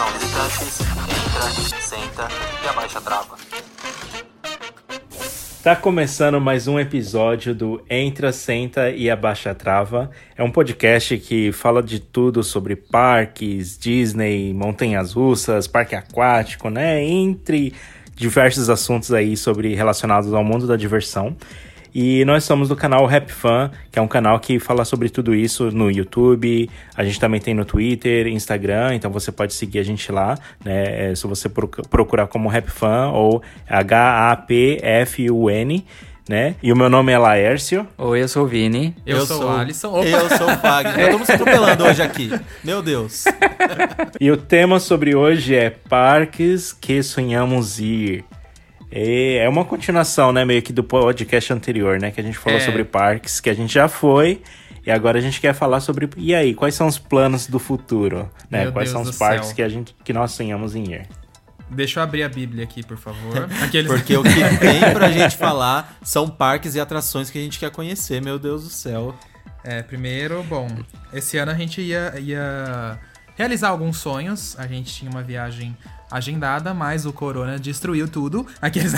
Atenção visitantes, entra, senta e abaixa a trava. Tá começando mais um episódio do Entra, Senta e Abaixa a Trava. É um podcast que fala de tudo sobre parques, Disney, montanhas russas, parque aquático, né? Entre diversos assuntos aí sobre relacionados ao mundo da diversão. E nós somos do canal Rap Fan, que é um canal que fala sobre tudo isso no YouTube. A gente também tem no Twitter, Instagram, então você pode seguir a gente lá, né? É, se você procurar como Rap Fan ou H-A-P-F-U-N. Né? E o meu nome é Laércio. Oi, eu sou o Vini. Eu, eu sou o Alisson. Opa. Eu sou o Fagner. Estamos se atropelando hoje aqui. Meu Deus. e o tema sobre hoje é parques que sonhamos ir. É uma continuação, né, meio que do podcast anterior, né, que a gente falou é. sobre parques, que a gente já foi, e agora a gente quer falar sobre e aí, quais são os planos do futuro, né? Meu quais Deus são os parques céu. que a gente que nós sonhamos em ir. Deixa eu abrir a Bíblia aqui, por favor. Aqueles... Porque o que tem pra gente falar são parques e atrações que a gente quer conhecer, meu Deus do céu. É, primeiro, bom, esse ano a gente ia, ia realizar alguns sonhos. A gente tinha uma viagem agendada, mas o corona destruiu tudo. Aqueles...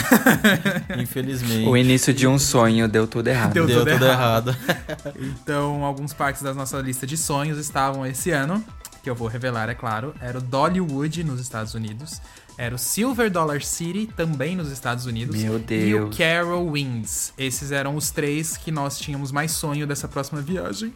Infelizmente. O início de um sonho deu tudo errado. Deu, Deu tudo, tudo errado. então, alguns parques da nossa lista de sonhos estavam esse ano, que eu vou revelar, é claro. Era o Dollywood, nos Estados Unidos. Era o Silver Dollar City, também nos Estados Unidos. Meu E o Deus. Carol Winds. Esses eram os três que nós tínhamos mais sonho dessa próxima viagem.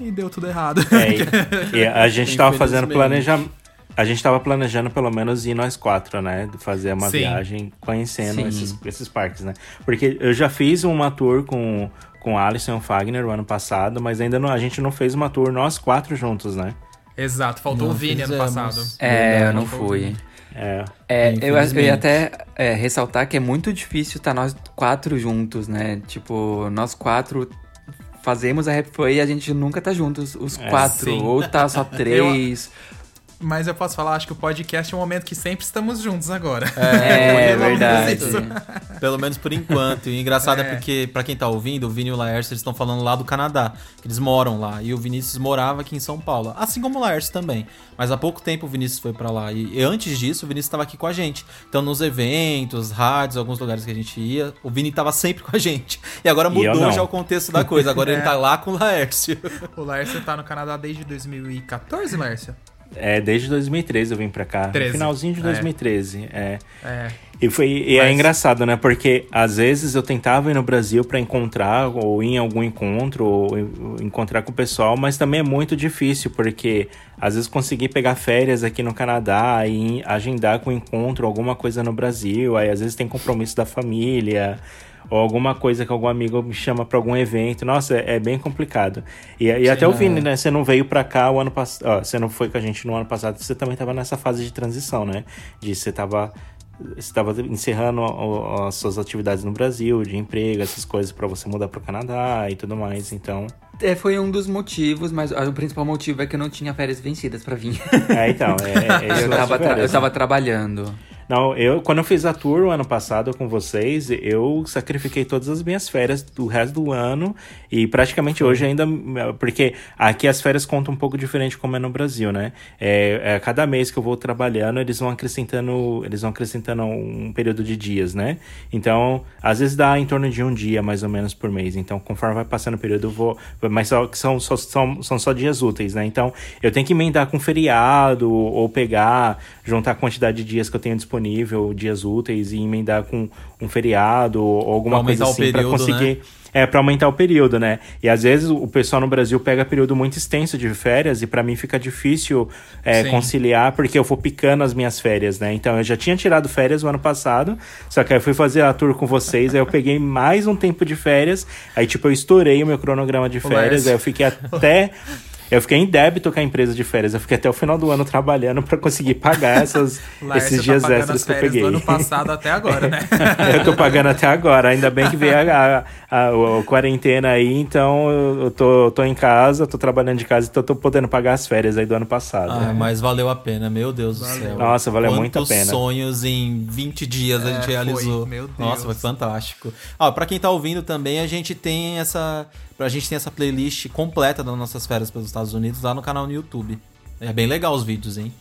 E deu tudo errado. É, e, a gente tava fazendo Infelizmente. A gente tava planejando pelo menos ir nós quatro, né? De Fazer uma Sim. viagem conhecendo Sim. esses, esses parques, né? Porque eu já fiz uma tour com, com Alisson e o Fagner o ano passado, mas ainda não, a gente não fez uma tour nós quatro juntos, né? Exato, faltou Não o Vini ano fizemos. passado. É, eu não fui. É, É, eu, eu ia até é, ressaltar que é muito difícil estar nós quatro juntos, né? Tipo, nós quatro fazemos a Rap Fan e a gente nunca tá juntos, os É, quatro. sim. Ou tá só três. Mas eu posso falar, acho que o podcast é um momento que sempre estamos juntos agora. É, Pelo menos verdade. Pelo menos por enquanto. E engraçado é, É. porque, pra quem tá ouvindo, o Vini e o Laércio eles estão falando lá do Canadá. Que eles moram lá. E o Vinícius morava aqui em São Paulo. Assim como o Laércio também. Mas há pouco tempo o Vinícius foi pra lá. E, e antes disso, o Vinícius estava aqui com a gente. Então, nos eventos, rádios, alguns lugares que a gente ia, o Vini tava sempre com a gente. E agora E mudou não. já o contexto da coisa. Agora ele É. tá lá com o Laércio. O Laércio tá no Canadá desde 2014, Laércio? É, desde 2013 eu vim pra cá. 13. No finalzinho de É. 2013. É. É. E, foi, e é Mas- engraçado, né? Porque às vezes eu tentava ir no Brasil pra encontrar, ou ir em algum encontro, ou en- encontrar com o pessoal, mas também é muito difícil, porque às vezes consegui pegar férias aqui no Canadá e agendar com encontro alguma coisa no Brasil, aí às vezes tem compromisso da família. Ou alguma coisa que algum amigo me chama pra algum evento. Nossa, é, é bem complicado. E, e até o Vini, né? Você não veio pra cá o ano passado. Você não foi com a gente no ano passado. Você também tava nessa fase de transição, né? De você tava estava encerrando as suas atividades no Brasil, de emprego, essas coisas para você mudar para o Canadá e tudo mais. Então, É, foi um dos motivos, mas o principal motivo é que eu não tinha férias vencidas pra vir. é, então, é, é eu, tava férias, eu tava trabalhando. Não, eu quando eu fiz a tour o ano passado com vocês, eu sacrifiquei todas as minhas férias do resto do ano e praticamente hoje ainda porque aqui as férias contam um pouco diferente como é no Brasil, né? É, é, cada mês que eu vou trabalhando eles vão acrescentando eles vão acrescentando um período de dias, né? Então às vezes dá em torno de um dia mais ou menos por mês. Então conforme vai passando o período eu vou, mas só são só, são, são só dias úteis, né? Então eu tenho que emendar com feriado ou pegar juntar a quantidade de dias que eu tenho disponível, dias úteis, e emendar com um feriado ou alguma coisa assim para conseguir. né? É, pra aumentar o período, né? E às vezes o pessoal no Brasil pega período muito extenso de férias e pra mim fica difícil é, conciliar porque eu vou picando as minhas férias, né? Então eu já tinha tirado férias o ano passado, só que aí eu fui fazer a tour com vocês, aí eu peguei mais um tempo de férias, aí tipo eu estourei o meu cronograma de férias, aí eu fiquei até. Eu fiquei em débito com a empresa de férias. Eu fiquei até o final do ano trabalhando pra conseguir pagar essas, esses tá dias pagando extras as que eu férias peguei. do ano passado até agora, né? eu tô pagando até agora. Ainda bem que veio a, a, a- a quarentena aí, então eu eu tô, tô em casa, tô trabalhando de casa, então tô podendo pagar as férias aí do ano passado. Ah, mas valeu a pena, meu Deus do céu. Nossa, valeu Quantos muito a pena. sonhos em 20 dias a É, gente foi. realizou. Meu Deus. Nossa, foi fantástico. Ó, pra quem tá ouvindo também, a gente tem essa. A gente tem essa playlist completa das nossas férias pelos Estados Unidos lá no canal no YouTube. É bem legal os vídeos, hein?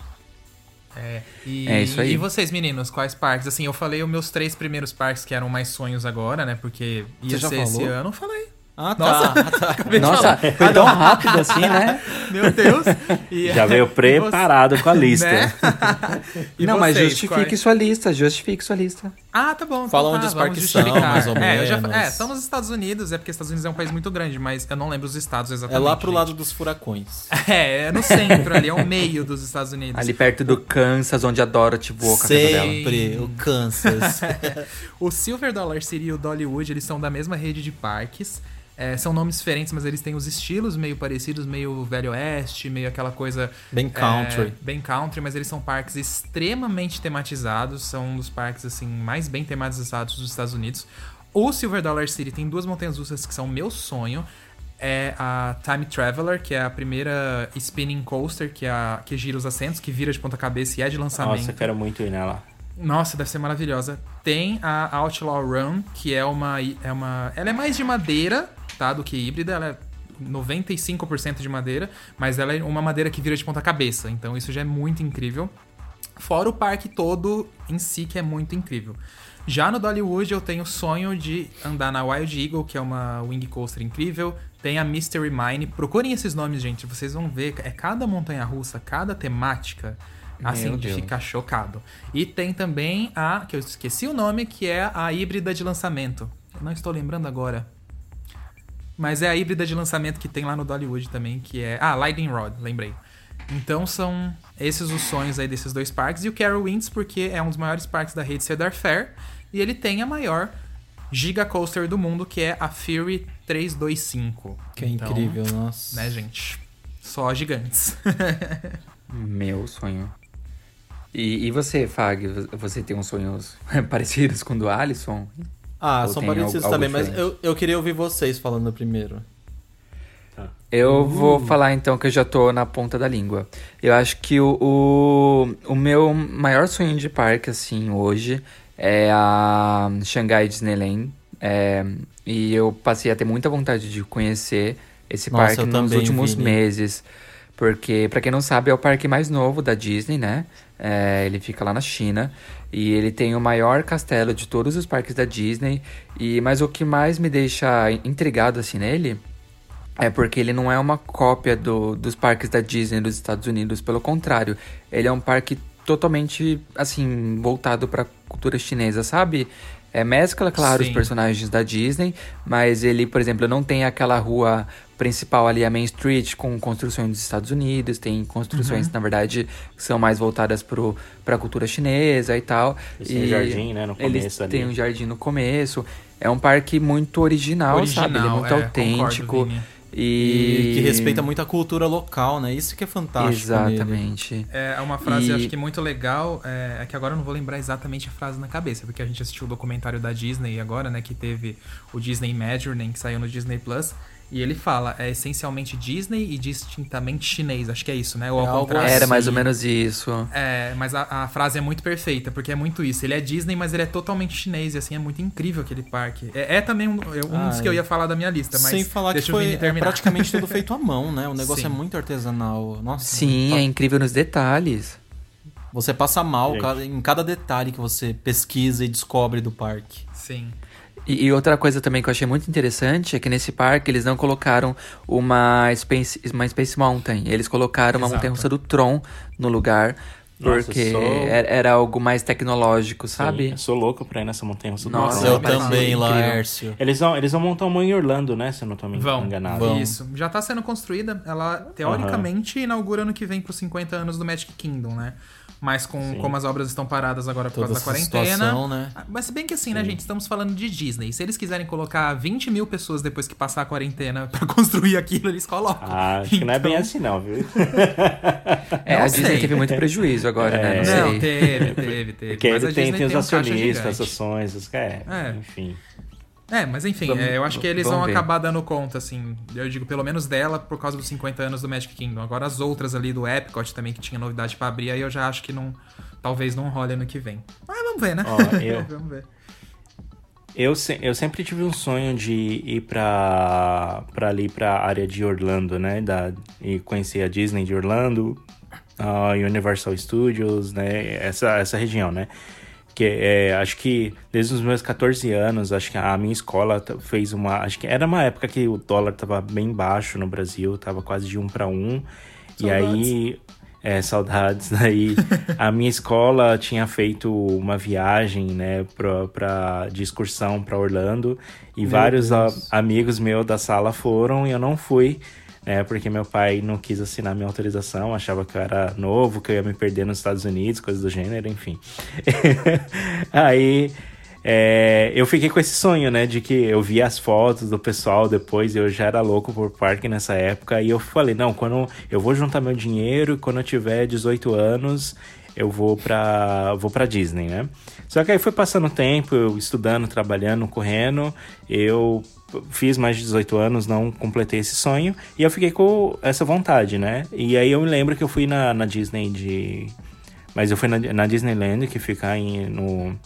É, e, É isso aí. e vocês, meninos, quais parques? Assim, eu falei os meus três primeiros parques que eram mais sonhos agora, né? Porque ia Você já ser esse ano, eu falei. Ah, tá. Nossa. Ah, tá. Nossa, foi tão rápido assim, né? Meu Deus. E- Já veio e você- preparado com a lista. Né? E não, mas vocês, justifique quais? sua lista, justifique sua lista. Ah, tá bom. então Fala tá, onde os vamos parques são, mais ou é, eu já- menos. é, são nos Estados Unidos, é porque os Estados Unidos é um país muito grande, mas eu não lembro os estados É exatamente. lá pro gente. lado dos furacões. É, é no centro ali, é o meio dos Estados Unidos. Ali perto do Kansas, onde a Dorothy voou com a. Sempre, o Kansas. O Silver Dollar City e o Dollywood, eles são da mesma rede de parques. É, são nomes diferentes, mas eles têm os estilos meio parecidos, meio Velho Oeste, meio aquela coisa. Bem country. é, bem country, mas eles são parques extremamente tematizados. São um dos parques assim mais bem tematizados dos Estados Unidos. O Silver Dollar City tem duas montanhas russas que são meu sonho. É a Time Traveler, que é a primeira spinning coaster que, é a, que gira os assentos, que vira de ponta cabeça e é de lançamento. Nossa, eu quero muito ir nela. Nossa, deve ser maravilhosa. Tem a Outlaw Run, que é uma. É uma ela é mais de madeira, tá? Do que híbrida. Ela é 95% de madeira, mas ela é uma madeira que vira de ponta cabeça. Então isso já é muito incrível. Fora o parque todo em si, que é muito incrível. Já no Dollywood eu tenho o sonho de andar na Wild Eagle, que é uma wing coaster incrível. Tem a Mystery Mine. Procurem esses nomes, gente. Vocês vão ver. É cada montanha russa, cada temática. Assim, Meu de Deus. ficar chocado. E tem também a, que eu esqueci o nome, que é a híbrida de lançamento. Eu não estou lembrando agora. Mas é a híbrida de lançamento que tem lá no Dollywood também, que é. Ah, Lightning Rod, lembrei. Então são esses os sonhos aí desses dois parques. E o Carol Winds, porque é um dos maiores parques da rede Cedar Fair. E ele tem a maior Giga Coaster do mundo, que é a Fury 325. Que é Então, incrível, nossa. Né, gente? Só gigantes. Meu sonho. E, e você, Fag? Você tem uns sonhos parecidos com o do Alisson? Ah, Ou são parecidos algo também, mas diferente? eu, eu queria ouvir vocês falando primeiro. Eu vou falar então que eu já tô na ponta da língua. Eu acho que o, o, o meu maior sonho de parque, assim, hoje é a Shanghai Disneyland. É, e eu passei a ter muita vontade de conhecer esse Nossa, parque nos também, últimos Vini. meses. Porque, pra quem não sabe, é o parque mais novo da Disney, né? É, ele fica lá na China. E ele tem o maior castelo de todos os parques da Disney. E Mas o que mais me deixa intrigado, assim, nele... É porque ele não é uma cópia do, dos parques da Disney dos Estados Unidos, pelo contrário, ele é um parque totalmente, assim, voltado pra cultura chinesa, sabe? É, mescla, claro, Sim. os personagens da Disney, mas ele, por exemplo, não tem aquela rua principal ali, a Main Street, com construções dos Estados Unidos, tem construções, Uhum. na verdade, que são mais voltadas pro, pra cultura chinesa e tal. Eles têm um jardim, né, no Eles começo ali. têm um jardim no começo. É um parque muito original, sabe? Ele é Original, muito é, autêntico. concordo. E E, que respeita muito a cultura local, né? Isso que é fantástico. nele. Exatamente. É uma frase, E- acho que muito legal, é, é que agora eu não vou lembrar exatamente a frase na cabeça, porque a gente assistiu o documentário da Disney agora, né, que teve o Disney Imagining, que saiu no Disney Plus, e ele fala, é essencialmente Disney e distintamente chinês, acho que é isso, né, ou É ao algo contrário. Era mais ou menos isso. É, mas a, a frase é muito perfeita, porque é muito isso. Ele é Disney, mas ele é totalmente chinês, e assim, é muito incrível aquele parque. É, é também um, é um dos que eu ia falar da minha lista, mas Sem falar que deixa o foi é praticamente tudo feito à mão, né? O negócio Sim. é muito artesanal. Nossa. Sim, é incrível nos detalhes. Você passa mal cada- em cada detalhe que você pesquisa e descobre do parque. Sim. E, e outra coisa também que eu achei muito interessante é que nesse parque eles não colocaram uma Space, uma Space Mountain. Eles colocaram uma Exato. montanha-russa do Tron no lugar. Nossa, Porque sou- era, era algo mais tecnológico, sabe? Eu sou louco pra ir nessa montanha russa do Nossa, Tron. eu parece também. Laércio. Eles vão, eles vão montar uma em Orlando, né? Se eu não tô me Vão. enganado. Vão. Isso. Já tá sendo construída. Ela, teoricamente, inaugura ano que vem pros 50 anos do Magic Kingdom, né? Mas com, Sim. como as obras estão paradas agora por Toda causa da quarentena. situação, né? Ah, Mas se bem que assim, né, gente? Estamos falando de Disney. Se eles quiserem colocar 20 mil pessoas depois que passar a quarentena pra construir aquilo, eles colocam. Ah, acho que não é bem Então- assim não, viu? É, Não a Disney sei. teve muito prejuízo agora, né? Não, Não, sei. teve, teve, teve. Porque Mas a ele tem, Disney tem os um acionistas, as gigante. ações, os, é, É. enfim. É, mas enfim, Vamos- é, eu acho que eles vão ver. acabar dando conta, assim. Eu digo, pelo menos dela, por causa dos 50 anos do Magic Kingdom. Agora as outras ali do Epcot também, que tinha novidade pra abrir, aí eu já acho que não. Talvez não role ano que vem. Mas vamos ver, né? Ó, eu- vamos ver. Eu, se- eu sempre tive um sonho de ir pra, pra ali, pra área de Orlando, né? Da, e conhecer a Disney de Orlando, a Universal Studios, né? Essa, essa região, né? Que é, acho que desde os meus 14 anos, acho que a minha escola fez uma. Acho que era uma época que o dólar tava bem baixo no Brasil, tava quase de um para um. E aí. É, saudades. Daí a minha escola tinha feito uma viagem, né, pra, pra, de excursão para Orlando. E vários a- amigos meus da sala foram e eu não fui, né, porque meu pai não quis assinar minha autorização, achava que eu era novo, que eu ia me perder nos Estados Unidos, coisas do gênero, enfim. Aí é, eu fiquei com esse sonho, né, de que eu via as fotos do pessoal depois, eu já era louco por parque nessa época, e eu falei, não, quando eu vou juntar meu dinheiro, quando eu tiver 18 anos, eu vou pra, vou pra Disney, né? Só que aí foi passando o tempo, eu estudando, trabalhando, correndo, eu fiz mais de 18 anos, não completei esse sonho, e eu fiquei com essa vontade, né? E aí eu me lembro que eu fui na, na Disney de... Mas eu fui na, na Disneyland, que fica em, no,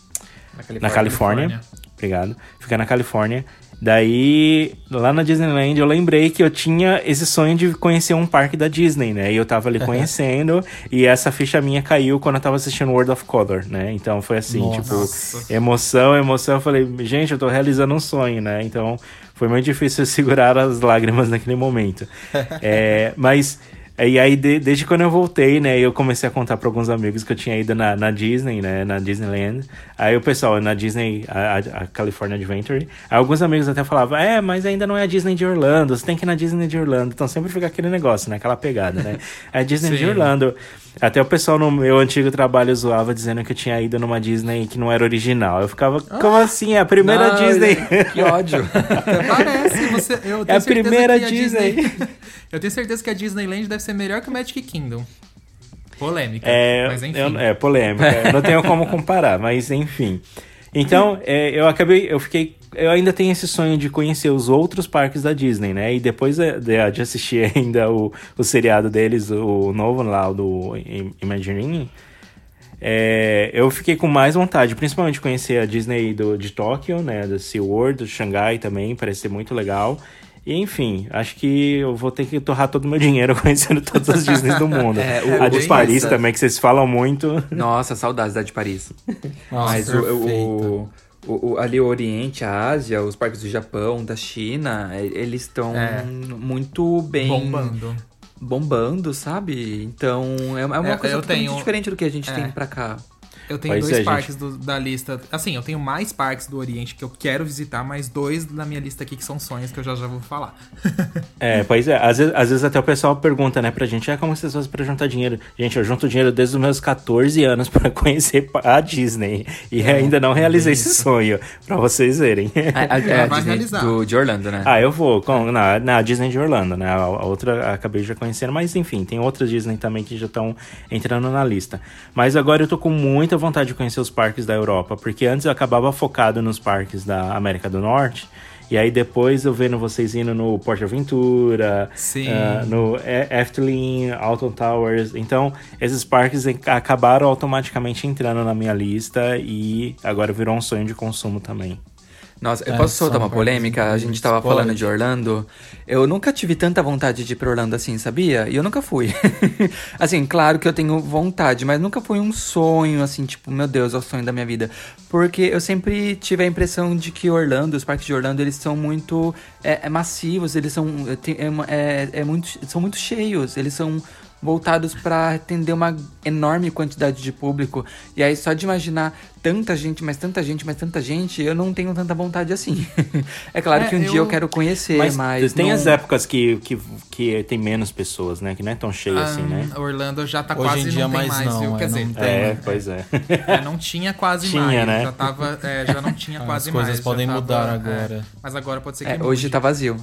na Califórnia. Obrigado. Fica na Califórnia. Daí, lá na Disneyland, eu lembrei que eu tinha esse sonho de conhecer um parque da Disney, né? E eu tava ali conhecendo, e essa ficha minha caiu quando eu tava assistindo World of Color, né? Então foi assim, Nossa. tipo, emoção, emoção. Eu falei, gente, eu tô realizando um sonho, né? Então foi muito difícil segurar as lágrimas naquele momento. é, mas. E aí, de- desde quando eu voltei, né, eu comecei a contar para alguns amigos que eu tinha ido na, na Disney, né, na Disneyland. Aí o pessoal, na Disney, a, a- a California Adventure, aí alguns amigos até falavam, é, mas ainda não é a Disney de Orlando, você tem que ir na Disney de Orlando. Então sempre fica aquele negócio, né, aquela pegada, né. É a Disney de. Orlando. Até o pessoal no meu antigo trabalho zoava dizendo que eu tinha ido numa Disney que não era original. Eu ficava, como assim? É a primeira Não, Disney. Que ódio. Parece, você. Eu tenho É a primeira que a Disney. eu tenho certeza que a Disneyland deve ser melhor que o Magic Kingdom. Polêmica. É, mas enfim. eu- é polêmica. não tenho como comparar, mas enfim. Então, é, eu acabei, eu fiquei, eu ainda tenho esse sonho de conhecer os outros parques da Disney, né? E depois de, de- de assistir ainda o, o seriado deles, o novo lá, o do Im- Imagineering, é, eu fiquei com mais vontade, principalmente conhecer a Disney do, de Tóquio, né? Da SeaWorld, do Xangai também, parece ser muito legal. E enfim, acho que eu vou ter que torrar todo o meu dinheiro conhecendo todas as Disneys do mundo. É, o- a de Paris essa. também, que vocês falam muito. Nossa, saudades da de Paris. Nossa, Mas o, o, o- o- ali o Oriente, a Ásia, os parques do Japão, da China, e- eles estão É. muito bem Bombando. bombando, sabe? Então é, é uma É, coisa totalmente tenho- diferente do que a gente é. tem pra cá. Eu tenho Pois dois é, gente. parques do- da lista. Assim, eu tenho mais parques do Oriente que eu quero visitar, mas dois na minha lista aqui que são sonhos que eu já já vou falar. É, pois é. Às vezes, às vezes até o pessoal pergunta, né, pra gente, ah, como vocês fazem pra juntar dinheiro? Gente, eu junto dinheiro desde os meus 14 anos pra conhecer a Disney. E ainda não realizei esse sonho, pra vocês verem. A, a, é a vai Disney realizar. do, de Orlando, né? Ah, eu vou com, na, na Disney de Orlando, né? A, a outra acabei já conhecendo, mas enfim, tem outras Disney também que já estão entrando na lista. Mas agora eu tô com muita vontade de conhecer os parques da Europa, porque antes eu acabava focado nos parques da América do Norte. E aí depois eu vendo vocês indo no Porto Aventura, ah, no Efteling, Alton Towers. Então, esses parques acabaram automaticamente entrando na minha lista e agora virou um sonho de consumo também. Nossa, eu É, posso soltar uma polêmica? A gente tava pode. falando de Orlando. Eu nunca tive tanta vontade de ir pra Orlando assim, sabia? E eu nunca fui. assim, claro que eu tenho vontade, mas nunca foi um sonho, assim, tipo, meu Deus, é o sonho da minha vida. Porque eu sempre tive a impressão de que Orlando, os parques de Orlando, eles são muito é, é massivos, eles são, é, é, é muito, são muito cheios, eles são voltados para atender uma enorme quantidade de público. E aí, só de imaginar tanta gente, mas tanta gente, mas tanta gente, eu não tenho tanta vontade assim. é claro É, que um eu- dia eu quero conhecer, Mas, mas. tem não- as épocas que, que, que tem menos pessoas, né? Que não é tão cheio assim, né? Ah, Orlando já tá Hoje quase em dia não tem mais mais, não, viu? é, Quer não dizer, tem. É, pois é. é, não tinha quase Tinha, mais. né? Já tava. é, já não tinha As quase coisas mais. já podem tava, mudar é, agora. mas agora pode ser que É, hoje tá vazio.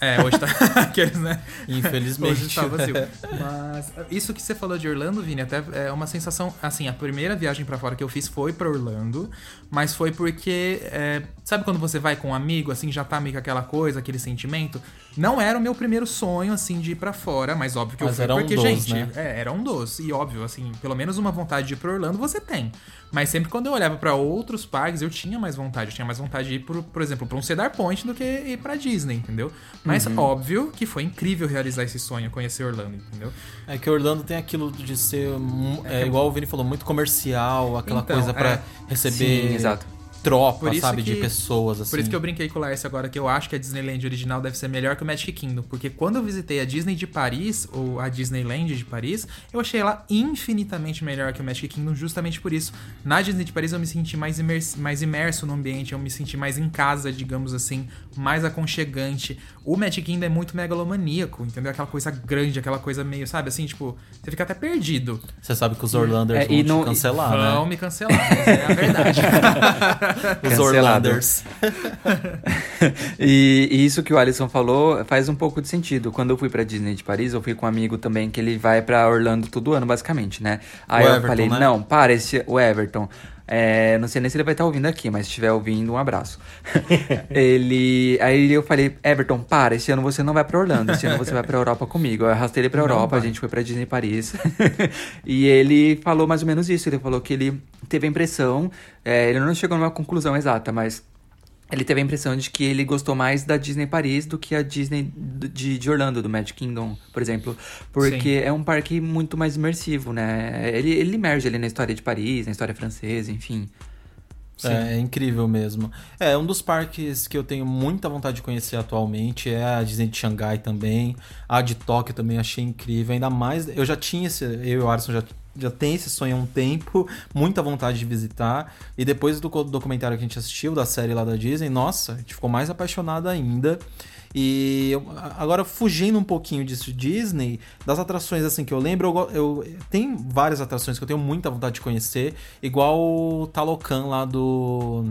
É, hoje tá. Aqueles, né? Infelizmente. Hoje tá vazio. Mas isso que você falou de Orlando, Vini, até é uma sensação. Assim, a primeira viagem pra fora que eu fiz foi pra Orlando, mas foi porque. é, sabe quando você vai com um amigo, assim, já tá meio com aquela coisa, aquele sentimento? Não era o meu primeiro sonho, assim, de ir pra fora, mas óbvio que Mas eu fui era um porque, dos, gente, né? é, era um dos. E óbvio, assim, pelo menos uma vontade de ir pra Orlando você tem. Mas sempre quando eu olhava pra outros parques, eu tinha mais vontade. Eu tinha mais vontade de ir, por, por exemplo, pra um Cedar Point do que ir pra Disney, entendeu? Mas Uhum. óbvio que foi incrível realizar esse sonho, conhecer Orlando, entendeu? É que Orlando tem aquilo de ser, mu- é, igual o Vini falou, muito comercial, aquela Então, coisa pra é. receber Sim, exato. Tropa, sabe, de que- pessoas, assim. Por isso que eu brinquei com o Laércio agora que eu acho que a Disneyland original deve ser melhor que o Magic Kingdom. Porque quando eu visitei a Disney de Paris, ou a Disneyland de Paris, eu achei ela infinitamente melhor que o Magic Kingdom justamente por isso. Na Disney de Paris eu me senti mais, imerso, mais imerso no ambiente, eu me senti mais em casa, digamos assim, mais aconchegante. O Magic Kingdom é muito megalomaníaco, entendeu? Aquela coisa grande, aquela coisa meio, sabe, assim, tipo, você fica até perdido. Você sabe que os Orlanders É, vão e te não- cancelar, Vão né? me cancelar, mas é a verdade. Os. Orlanders. e, e isso que o Alisson falou faz um pouco de sentido. Quando eu fui pra Disney de Paris, eu fui com um amigo também que ele vai pra Orlando todo ano, basicamente, né? Aí O eu Everton, falei, né? não, para, esse, o Everton. É, não sei nem se ele vai estar ouvindo aqui, mas se estiver ouvindo, um abraço. ele. Aí eu falei, Everton, para, esse ano você não vai pra Orlando, esse ano você vai pra Europa comigo. Eu arrastei ele pra Europa, a gente foi pra Disney Paris. e ele falou mais ou menos isso. Ele falou que ele teve a impressão, é, ele não chegou numa conclusão exata, mas ele teve a impressão de que ele gostou mais da Disney Paris do que a Disney de, de Orlando, do Magic Kingdom, por exemplo. Porque é um parque muito mais imersivo, né? Ele, ele emerge ali na história de Paris, na história francesa, enfim. É, é incrível mesmo. É, um dos parques que eu tenho muita vontade de conhecer atualmente é a Disney de Xangai também. A de Tóquio também achei incrível. Ainda mais, eu já tinha esse, eu e o Arson já, já tem esse sonho há um tempo, muita vontade de visitar. E depois do documentário que a gente assistiu, da série lá da Disney, nossa, a gente ficou mais apaixonado ainda. E eu- agora, fugindo um pouquinho disso, Disney, das atrações assim que eu lembro, eu, eu tem várias atrações que eu tenho muita vontade de conhecer, igual o Talocan lá do.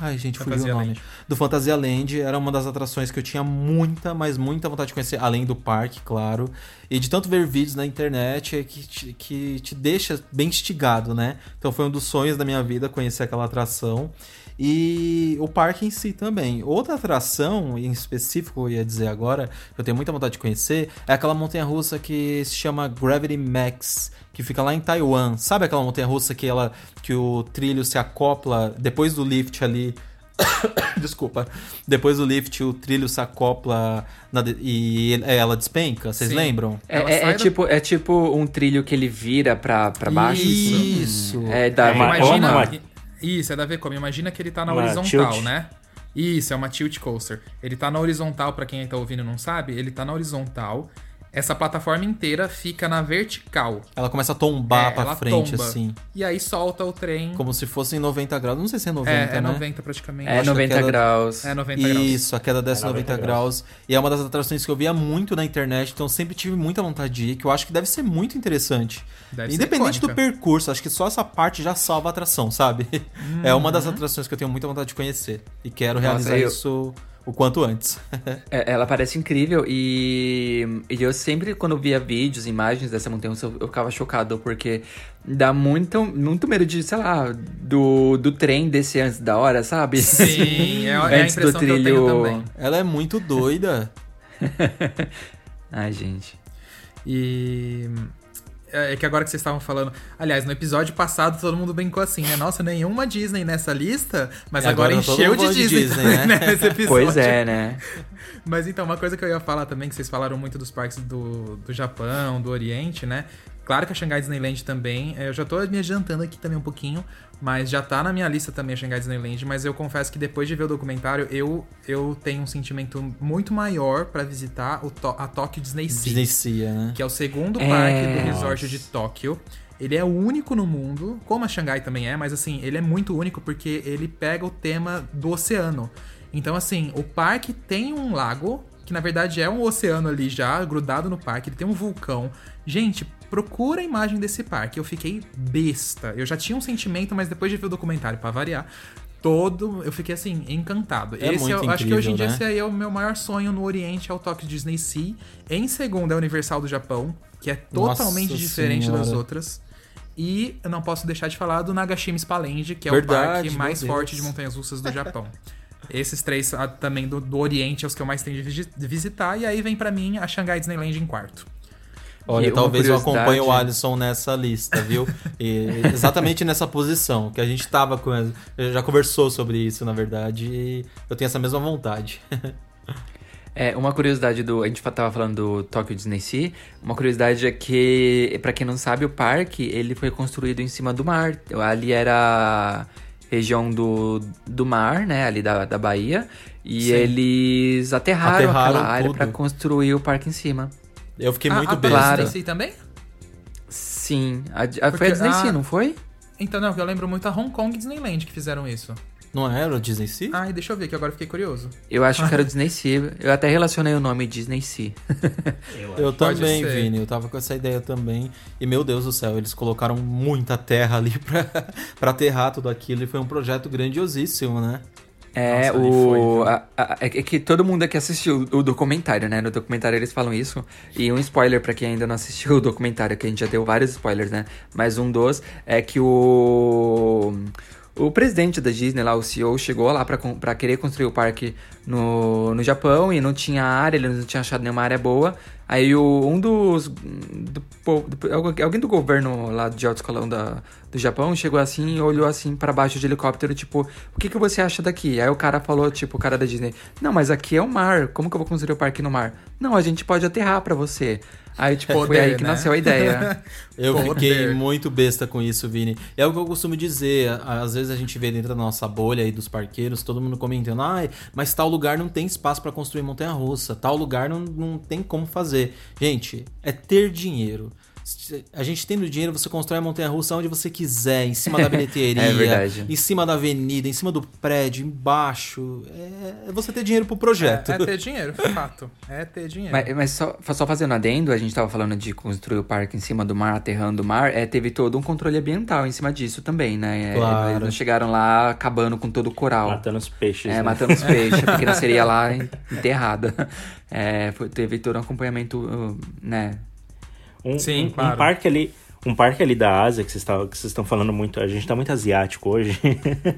Ai, gente, fugiu o nome. Land. Do Fantasia Land, era uma das atrações que eu tinha muita, mas muita vontade de conhecer, além do parque, claro. E de tanto ver vídeos na internet que te, que te deixa bem instigado, né? Então foi um dos sonhos da minha vida conhecer aquela atração. E o parque em si também. Outra atração, em específico, eu ia dizer agora, que eu tenho muita vontade de conhecer, é aquela montanha russa que se chama Gravity Max, que fica lá em Taiwan. Sabe aquela montanha russa que, ela, que o trilho se acopla depois do lift ali? Desculpa. Depois do lift, o trilho se acopla na de- e ele- ela despenca, vocês Sim. lembram? É, é- é do- tipo, é tipo um trilho que ele vira pra, pra baixo. assim. Isso. É da É uma- Imagina. uma- Isso, é da Vcom. Imagina que ele tá na Uma horizontal, tilt. né? Isso, é uma tilt coaster. Ele tá na horizontal, pra quem tá ouvindo e não sabe, ele tá na horizontal. Essa plataforma inteira fica na vertical. Ela começa a tombar É, pra frente, tomba. assim. E aí solta o trem. Como se fosse em 90 graus. Não sei se é 90, é, é né? 90 praticamente. É acho que 90 aquela- graus. É 90 graus. Isso, a queda desce É 90 90 graus. E é uma das atrações que eu via muito na internet, então eu sempre tive muita vontade de ir, que eu acho que deve ser muito interessante. Deve ser Independente do percurso, acho que só essa parte já salva a atração, sabe? É uma das atrações que eu tenho muita vontade de conhecer. E quero Nossa, realizar eu- isso o quanto antes. É, ela parece incrível e, e eu sempre, quando via vídeos, imagens dessa montanha eu, eu ficava chocado, porque dá muito, muito medo de, sei lá, do, do trem descer antes da hora, sabe? Sim, é, é a Antes impressão do que eu tenho trilho. também. Ela é muito doida. Ai, gente. E. É que agora que vocês estavam falando. Aliás, no episódio passado todo mundo brincou assim, né? Nossa, nenhuma Disney nessa lista, mas agora, agora encheu de Disney, Disney, também, né? né? Nesse episódio. Pois é, né? Mas então, uma coisa que eu ia falar também, que vocês falaram muito dos parques do, do Japão, do Oriente, né? Claro que a Shanghai Disneyland também, é, eu já tô me adiantando aqui também um pouquinho, mas já tá na minha lista também a Shanghai Disneyland, mas eu confesso que depois de ver o documentário, eu, eu tenho um sentimento muito maior pra visitar o To- a Tokyo Disney Sea, Disney Sea, né? que é o segundo É. parque do resort de Tóquio. Ele é o único no mundo, como a Xangai também é, mas assim, ele é muito único porque ele pega o tema do oceano. Então, assim, o parque tem um lago, que na verdade é um oceano ali já, grudado no parque, ele tem um vulcão. Gente, procura a imagem desse parque. Eu fiquei besta. Eu já tinha um sentimento, mas depois de ver o documentário, pra variar, todo. Eu fiquei assim, encantado. É esse muito eu acho que hoje em incrível, dia né? esse aí é o meu maior sonho no Oriente, é o Tokyo Disney Sea. Em segundo é o Universal do Japão, que é totalmente Nossa diferente das Senhora. outras. E eu não posso deixar de falar do Nagashima Spa-Land, que é Verdade, o parque mais forte de montanhas russas do Japão. Esses três ah, também do, do Oriente é os que eu mais tenho de de visitar. E aí vem pra mim a Shanghai Disneyland em quarto. Olha, E talvez eu acompanhe o Alisson nessa lista, viu? E exatamente nessa posição, que a gente tava com. Já conversou sobre isso, na verdade, e eu tenho essa mesma vontade. É, uma curiosidade do. A gente tava falando do Tokyo Disney Sea. Uma curiosidade é que, pra quem não sabe, o parque ele foi construído em cima do mar. Ali era a região do, do mar, né? Ali da, da Bahia. E Sim. eles aterraram, Aterraram aquela área pra construir o parque em cima. Eu fiquei Ah, muito a besta. claro. Disney também? Sim. A, a- foi Porque- a Disney ah, não foi? Então, não, eu lembro muito a Hong Kong Disneyland que fizeram isso. Não era o Disney Sea? Ai, deixa eu ver, que agora eu fiquei curioso. Eu acho que era o Disney Sea. Eu até relacionei o nome Disney Sea. eu Pode também, ser. Vini. Eu tava com essa ideia também. E meu Deus do céu, eles colocaram muita terra ali pra, pra aterrar tudo aquilo. E foi um projeto grandiosíssimo, né? É, Nossa, foi, o. viu? a- a- é que todo mundo aqui assistiu o documentário, né? No documentário eles falam isso. E um spoiler pra quem ainda não assistiu o documentário, que a gente já deu vários spoilers, né? Mas um dos é que o. O presidente da Disney lá, o CEO, chegou lá pra querer construir o parque no, no Japão e não tinha área, ele não tinha achado nenhuma área boa. Aí o, um dos. Do, do- alguém do governo lá de alto escalão da, do Japão chegou assim e olhou assim pra baixo de helicóptero, tipo, o que, que você acha daqui? Aí o cara falou, tipo, o cara da Disney, não, mas aqui é o mar, como que eu vou construir o parque no mar? Não, a gente pode aterrar pra você. Aí, tipo, foi Poder, aí que né? nasceu a ideia. Eu Poder. fiquei muito besta com isso, Vini. É o que eu costumo dizer. Às vezes a gente vê dentro da nossa bolha aí dos parqueiros, todo mundo comentando, ai, mas tal lugar não tem espaço pra construir montanha-russa, tal lugar não, não tem como fazer. Gente, é ter dinheiro. A gente tendo dinheiro, você constrói a montanha-russa onde você quiser, em cima da bilheteria, É verdade. em cima da avenida, em cima do prédio, embaixo. É, é você ter dinheiro pro projeto. É, é ter dinheiro, fato. É ter dinheiro. Mas, mas só, só fazendo adendo, a gente tava falando de construir o parque em cima do mar, aterrando o mar, é, teve todo um controle ambiental em cima disso também, né? É, Claro. Eles não chegaram lá acabando com todo o coral. Matando os peixes. É, né? matando os peixes, a pequena seria lá enterrada. É, foi- teve todo um acompanhamento, uh, né? Um, Sim, um- um claro. parque ali. Um parque ali da Ásia, que vocês tá- estão falando muito. A gente tá muito asiático hoje.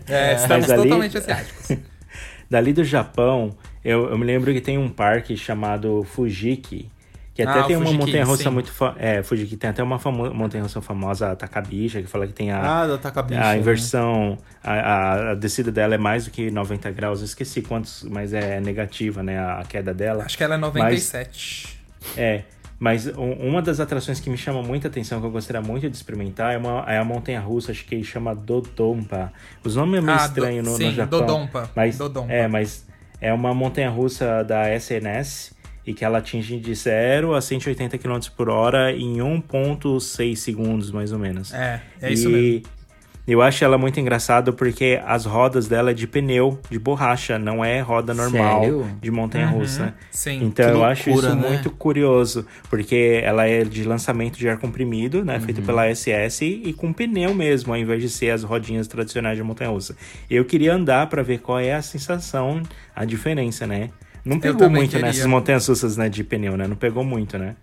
É, estamos Mas ali- totalmente asiáticos. Dali do Japão, eu, eu me lembro que tem um parque chamado Fujiki. Que até Ah, tem uma Fujiki, montanha russa sim. muito. É, Fujiki tem até uma famo... montanha russa famosa, a Takabisha, que fala que tem a. Ah, da Takabicha. A né? inversão, a, a- a descida dela é mais do que 90 graus. Eu esqueci quantos, mas é negativa, né? A queda dela. Acho que ela é 97. É, mas um- uma das atrações que me chama muita atenção, que eu gostaria muito de experimentar, é, uma, é a montanha russa, acho que chama Dodonpa. Os nomes é meio Ah, estranho do- no, sim, no Japão. Dodonpa, Mas, Dodonpa. É, mas é uma montanha russa da SNS. e que ela atinge de 0 a 180 km por hora em 1.6 segundos, mais ou menos. É, é isso e mesmo. Eu acho ela muito engraçada porque as rodas dela é de pneu, de borracha, não é roda normal Sério? de montanha-russa. Uhum, sim. Então Que eu acho loucura, isso né? muito curioso, porque ela é de lançamento de ar comprimido, né, feito Uhum. pela SS e com pneu mesmo, ao invés de ser as rodinhas tradicionais de montanha-russa. Eu queria andar para ver qual é a sensação, a diferença, né? Não pegou muito queria. nessas montanhas-russas, né, de pneu, né? Não pegou muito, né?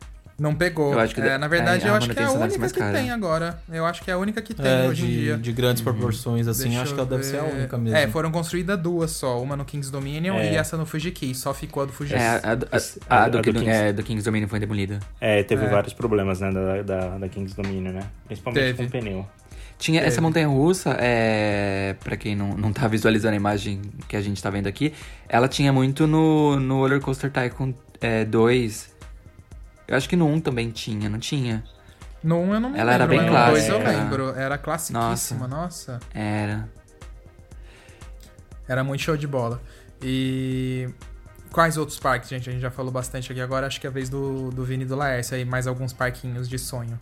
Não pegou. Eu acho que É, na verdade, é, eu acho que é a única que cara. tem agora. Eu acho que é a única que tem É, hoje em de, dia. de grandes proporções, assim, Deixa acho que ela deve ser a única mesmo. É, foram construídas duas só. Uma no King's Dominion É. e essa no Fujiki. Só ficou a do Fujiki. É, a, a, a, A- a do, a do King- Kings. é, do King's Dominion foi demolida. É, teve É. vários problemas, né, da, da, da Kings Dominion, né? Principalmente Teve. com pneu. Tinha essa Teve. montanha russa, é, para quem não, não tá visualizando a imagem que a gente tá vendo aqui, ela tinha muito no, no Roller Coaster Tycoon é, 2. Eu acho que no 1 também tinha, não tinha? No 1 eu não me Ela era lembro, bem mas no 2 eu clássica. lembro. Era classiquíssima, nossa. Era. Era muito show de bola. E quais outros parques, gente? A gente já falou bastante aqui agora. Acho que é a vez do, do Vini e do Laércio aí. Mais alguns parquinhos de sonho.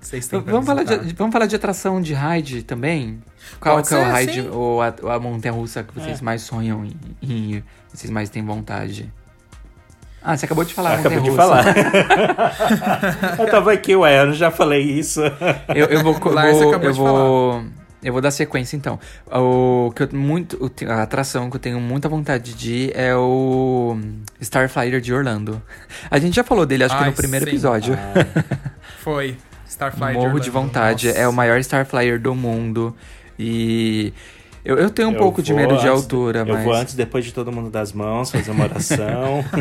que Vocês têm Vamos falar, de, vamos falar de atração de ride também? Qual Pode que é o ser, ride sim. ou a, ou a montanha russa que vocês É. mais sonham em, em ir? Vocês mais têm vontade? Ah, você acabou de falar. Acabei de montanha-russa. falar. eu tava aqui, ué, eu já falei isso. Eu, eu vou, eu Lars vou, acabou eu de vou, eu vou dar sequência então. O que eu muito, a atração que eu tenho muita vontade de ir é o Starflyer de Orlando. A gente já falou dele, acho que Ai, no primeiro sim. episódio. Foi. Starflyer Morro de Orlando. vontade. Nossa. É o maior Starflyer do mundo e eu, eu tenho um Eu pouco de medo de antes- altura, Eu mas vou antes, depois de todo mundo das mãos, fazer uma oração.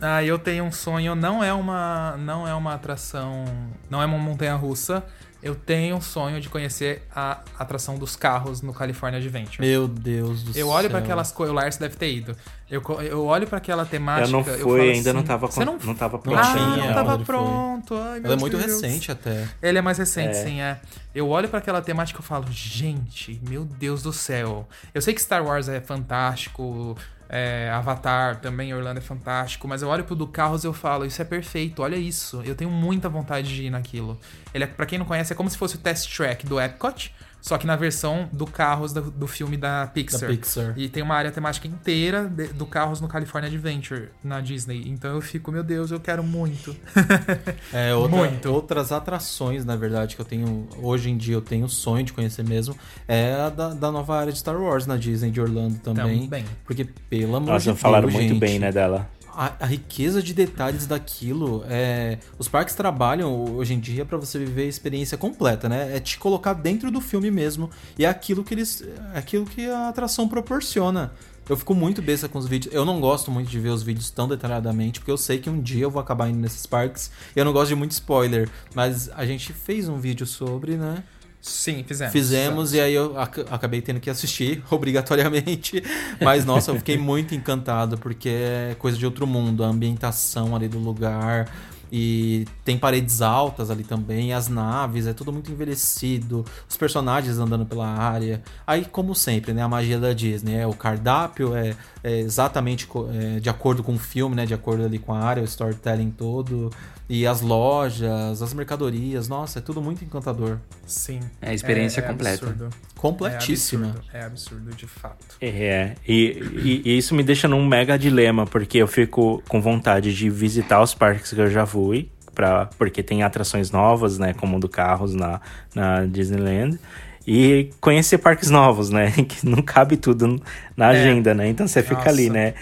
Ah, eu tenho um sonho, não é uma, não é uma atração, não é uma montanha russa. Eu tenho um sonho de conhecer a atração dos carros no California Adventure. Meu Deus do céu. Eu olho pra aquelas coisas, o Lars deve ter ido. Eu, eu olho pra aquela temática. eu não fui, fui, ainda não tava, Você não, não tava ah, prontinho. não tava ele pronto. Ai, meu Ela é muito Deus. recente até. Ele é mais recente, É. sim, é. Eu olho pra aquela temática e eu falo, gente, meu Deus do céu. Eu sei que Star Wars é fantástico, é, Avatar também, Orlando é fantástico, mas eu olho pro do Carros e eu falo, isso é perfeito, olha isso. Eu tenho muita vontade de ir naquilo. Ele é, pra quem não conhece, é como se fosse o Test Track do Epcot, só que na versão do Carros do, do filme da Pixar. Da Pixar. E tem uma área temática inteira de- do Carros no California Adventure, na Disney. Então eu fico, meu Deus, eu quero muito. É, outra- Muito. outras atrações, na verdade, que eu tenho. Hoje em dia eu tenho sonho de conhecer mesmo. É a da, da nova área de Star Wars na Disney de Orlando também. Também. Porque, pelo amor Nossa, de falaram Deus. muito gente, bem, né, dela. A, a riqueza de detalhes daquilo. É, os parques trabalham hoje em dia pra você viver a experiência completa, né? É te colocar dentro do filme mesmo. E é aquilo que eles. É aquilo que a atração proporciona. Eu fico muito besta com os vídeos. Eu não gosto muito de ver os vídeos tão detalhadamente, porque eu sei que um dia eu vou acabar indo nesses parques. Eu não gosto de muito spoiler. Mas a gente fez um vídeo sobre, né? Sim, fizemos. Fizemos e aí eu ac- acabei tendo que assistir obrigatoriamente. Mas nossa, eu fiquei muito encantado porque é coisa de outro mundo, a ambientação ali do lugar. E tem paredes altas ali também, as naves, é tudo muito envelhecido, os personagens andando pela área. Aí, como sempre, né, a magia da Disney, é o cardápio é, é exatamente é, de acordo com o filme, né, de acordo ali com a área, o storytelling todo, e as lojas, as mercadorias, nossa, é tudo muito encantador. Sim. É a experiência completa. absurdo. Completíssima. É absurdo, é absurdo, de fato. É, e, e- e isso me deixa num mega dilema, porque eu fico com vontade de visitar os parques que eu já fui, pra, porque tem atrações novas, né, como o do Carros na, na Disneyland, e conhecer parques novos, né, que não cabe tudo na É. agenda, né, então você fica ali, Nossa. né,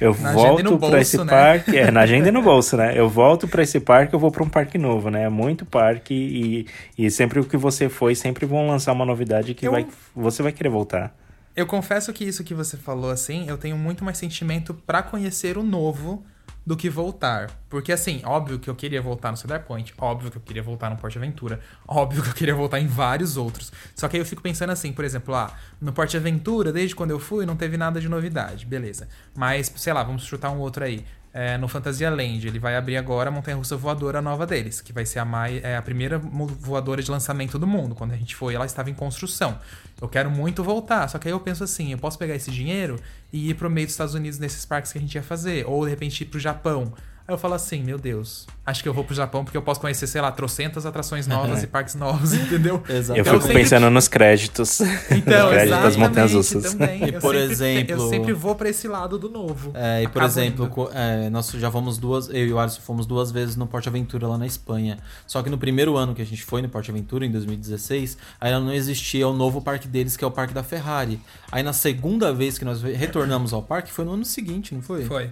eu Na volto pra bolso, esse né? parque, é, na agenda e no bolso, né, eu volto pra esse parque, eu vou pra um parque novo, né, muito parque, e, e sempre o que você foi, sempre vão lançar uma novidade que Eu- vai, você vai querer voltar. Eu confesso que isso que você falou, assim, eu tenho muito mais sentimento pra conhecer o novo do que voltar. Porque, assim, óbvio que eu queria voltar no Cedar Point, óbvio que eu queria voltar no Porte Aventura, óbvio que eu queria voltar em vários outros. Só que aí eu fico pensando assim, por exemplo, ah, no Porte Aventura, desde quando eu fui, não teve nada de novidade, beleza. Mas, sei lá, vamos chutar um outro aí. É, no Fantasia Land. Ele vai abrir agora a montanha russa voadora nova deles, que vai ser a, mai, é, a primeira voadora de lançamento do mundo. Quando a gente foi, ela estava em construção. Eu quero muito voltar, só que aí eu penso assim: eu posso pegar esse dinheiro e ir pro meio dos Estados Unidos nesses parques que a gente ia fazer, ou de repente ir pro Japão. Aí eu falo assim, meu Deus, acho que eu vou pro Japão porque eu posso conhecer, sei lá, trocentas atrações novas e parques novos, entendeu? Exato. Eu Então, fico sempre- pensando nos créditos. Então, Nos créditos das exatamente, montanhas russas. também. E Eu por sempre- exemplo- Eu sempre vou pra esse lado do novo. É, e por exemplo, co- é, nós já fomos duas, eu e o Alisson fomos duas vezes no Porte Aventura lá na Espanha. Só que no primeiro ano que a gente foi no Porte Aventura, em 2016, ainda não existia o novo parque deles, que é o Parque da Ferrari. Aí na segunda vez que nós retornamos ao parque, foi no ano seguinte, não foi? Foi.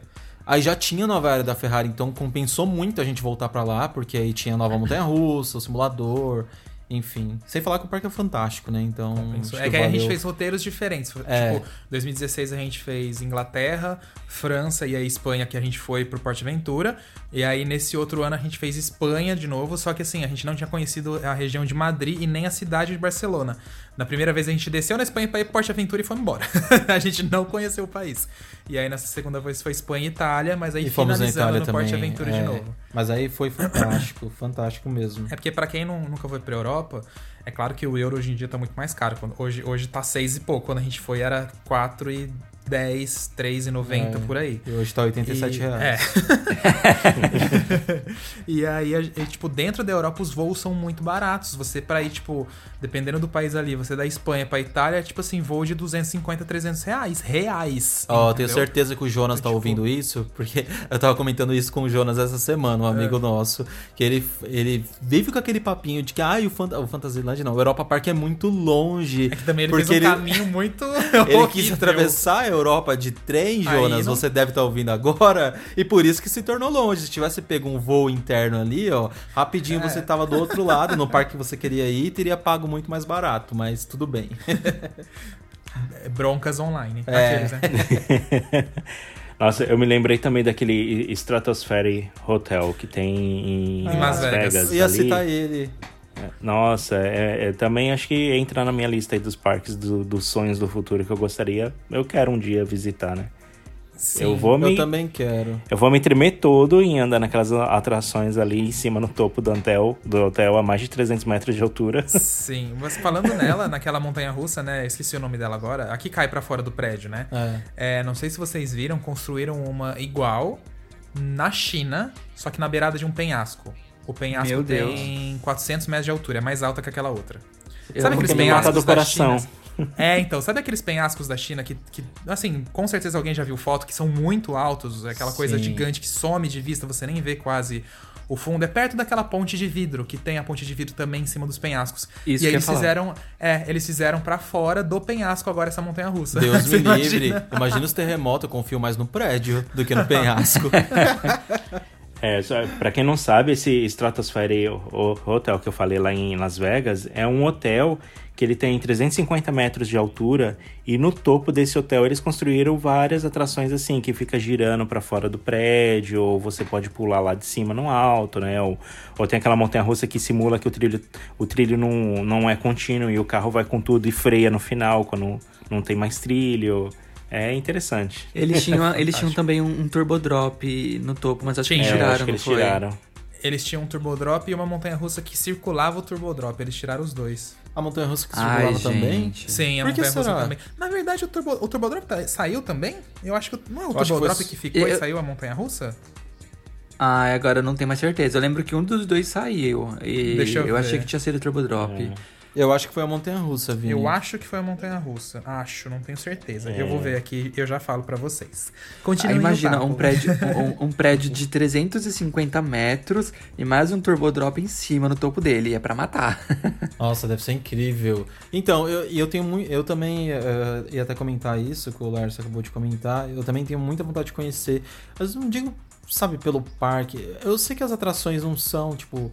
Aí já tinha a nova área da Ferrari, então compensou muito a gente voltar pra lá, porque aí tinha a nova montanha-russa, o simulador, enfim. Sem falar que o parque é fantástico, né? Então. É que aí a gente valeu. fez roteiros diferentes. É. Tipo, 2016 a gente fez Inglaterra, França e a Espanha, que a gente foi pro Porto Aventura. E aí nesse outro ano a gente fez Espanha de novo, só que assim, a gente não tinha conhecido a região de Madrid e nem a cidade de Barcelona. Na primeira vez a gente desceu na Espanha pra ir pro Porto Aventura e foi embora. a gente não conheceu o país. E aí nessa segunda vez foi Espanha e Itália, mas aí E fomos na Itália no também. Porto Aventura é. de novo. Mas aí foi fantástico, fantástico mesmo. É porque pra quem não- nunca foi pra Europa, é claro que o euro hoje em dia tá muito mais caro. Hoje, hoje tá 6 e pouco. Quando a gente foi era 4 e 10, 3,90 É. por aí. E hoje tá 87 E- reais. É. e aí, e, tipo, dentro da Europa os voos são muito baratos. Você pra ir, tipo, dependendo do país ali, você da Espanha pra Itália, tipo assim, voo de 250, 300 reais. Reais. Ó, eu tenho certeza que o Jonas tá Tipo- ouvindo isso, porque eu tava comentando isso com o Jonas essa semana, um É. amigo nosso, que ele, ele vive com aquele papinho de que, ah, o, Fanta, o Fantasyland não, o Europa Park é muito longe. É que também ele porque fez um ele, caminho muito. ele quis atravessar a Europa de trem, Jonas, não- você deve estar ouvindo agora, e por isso que se tornou longe. Se tivesse pego um voo interno ali, ó, rapidinho É. você tava do outro lado, no parque que você queria ir, teria pago muito mais barato, mas tudo bem. É, Broncas online. É. Aqueles, né? Nossa, eu me lembrei também daquele Stratosphere Hotel que tem em, Em Las Vegas. Eu ia ali. citar ele. Nossa, é, é- também acho que entra na minha lista aí dos parques do- dos sonhos do futuro que eu gostaria. Eu quero um dia visitar, né? Sim. eu vou me Eu também quero. eu vou me tremer todo em andar naquelas atrações ali em cima no topo do hotel, do hotel a mais de 300 metros de altura. Sim, mas falando nela, naquela montanha russa, né? Esqueci o nome dela agora. Aqui cai pra fora do prédio, né? É. É, não sei se vocês viram, construíram uma igual na China, só que na beirada de um penhasco. O penhasco Meu Deus. tem 400 metros de altura, é mais alta que aquela outra. Eu sabe aqueles penhascos do da coração. China? É, então, sabe aqueles penhascos da China que, que, assim, com certeza alguém já viu foto, que são muito altos, aquela coisa Sim. gigante que some de vista, você nem vê quase o fundo. É perto daquela ponte de vidro, que tem a ponte de vidro também em cima dos penhascos. Isso e aí eles falar. fizeram, é, eles fizeram para fora do penhasco agora essa montanha russa. Deus me imagina? livre. Imagina os terremotos, eu confio mais no prédio do que no penhasco. É, pra quem não sabe, esse Stratosphere Ho- Hotel que eu falei lá em Las Vegas é um hotel que ele tem 350 metros de altura e no topo desse hotel eles construíram várias atrações assim que fica girando pra fora do prédio ou você pode pular lá de cima no alto, né? Ou, ou tem aquela montanha-russa que simula que o trilho, o trilho não, não é contínuo e o carro vai com tudo e freia no final quando não tem mais trilho. É interessante. Eles tinham, eles tinham também um, um turbo drop no topo, mas acho que Tinha. eles É, tiraram, acho que não eles foi? tiraram. Eles tinham um Turbo Drop e uma montanha russa que circulava o Turbo Drop. Eles tiraram os dois. A montanha russa que Ai, circulava também. gente. Sim, a Por que montanha russa também. Na verdade, o Turbo, o Turbo Drop tá- saiu também? Eu acho que não é o Eu acho Turbo que que ficou e Eu- saiu a montanha russa? Ah, agora eu não tenho mais certeza. Eu lembro que um dos dois saiu. E Deixa eu eu, achei que tinha sido o Turbo Drop. Eu acho que foi a montanha russa, Vini. Eu acho que foi a montanha russa. Acho, não tenho certeza. Eu É. vou ver aqui e eu já falo pra vocês. Aí Continue imagina, um prédio, um, um prédio de 350 metros e mais um turbo drop em cima, no topo dele. É pra matar. Nossa, deve ser incrível. Então, eu, eu tenho muito. Eu também eh, ia até comentar isso, que o Lars acabou de comentar. Eu também tenho muita vontade de conhecer. Mas não digo, sabe, pelo parque. Eu sei que as atrações não são, tipo,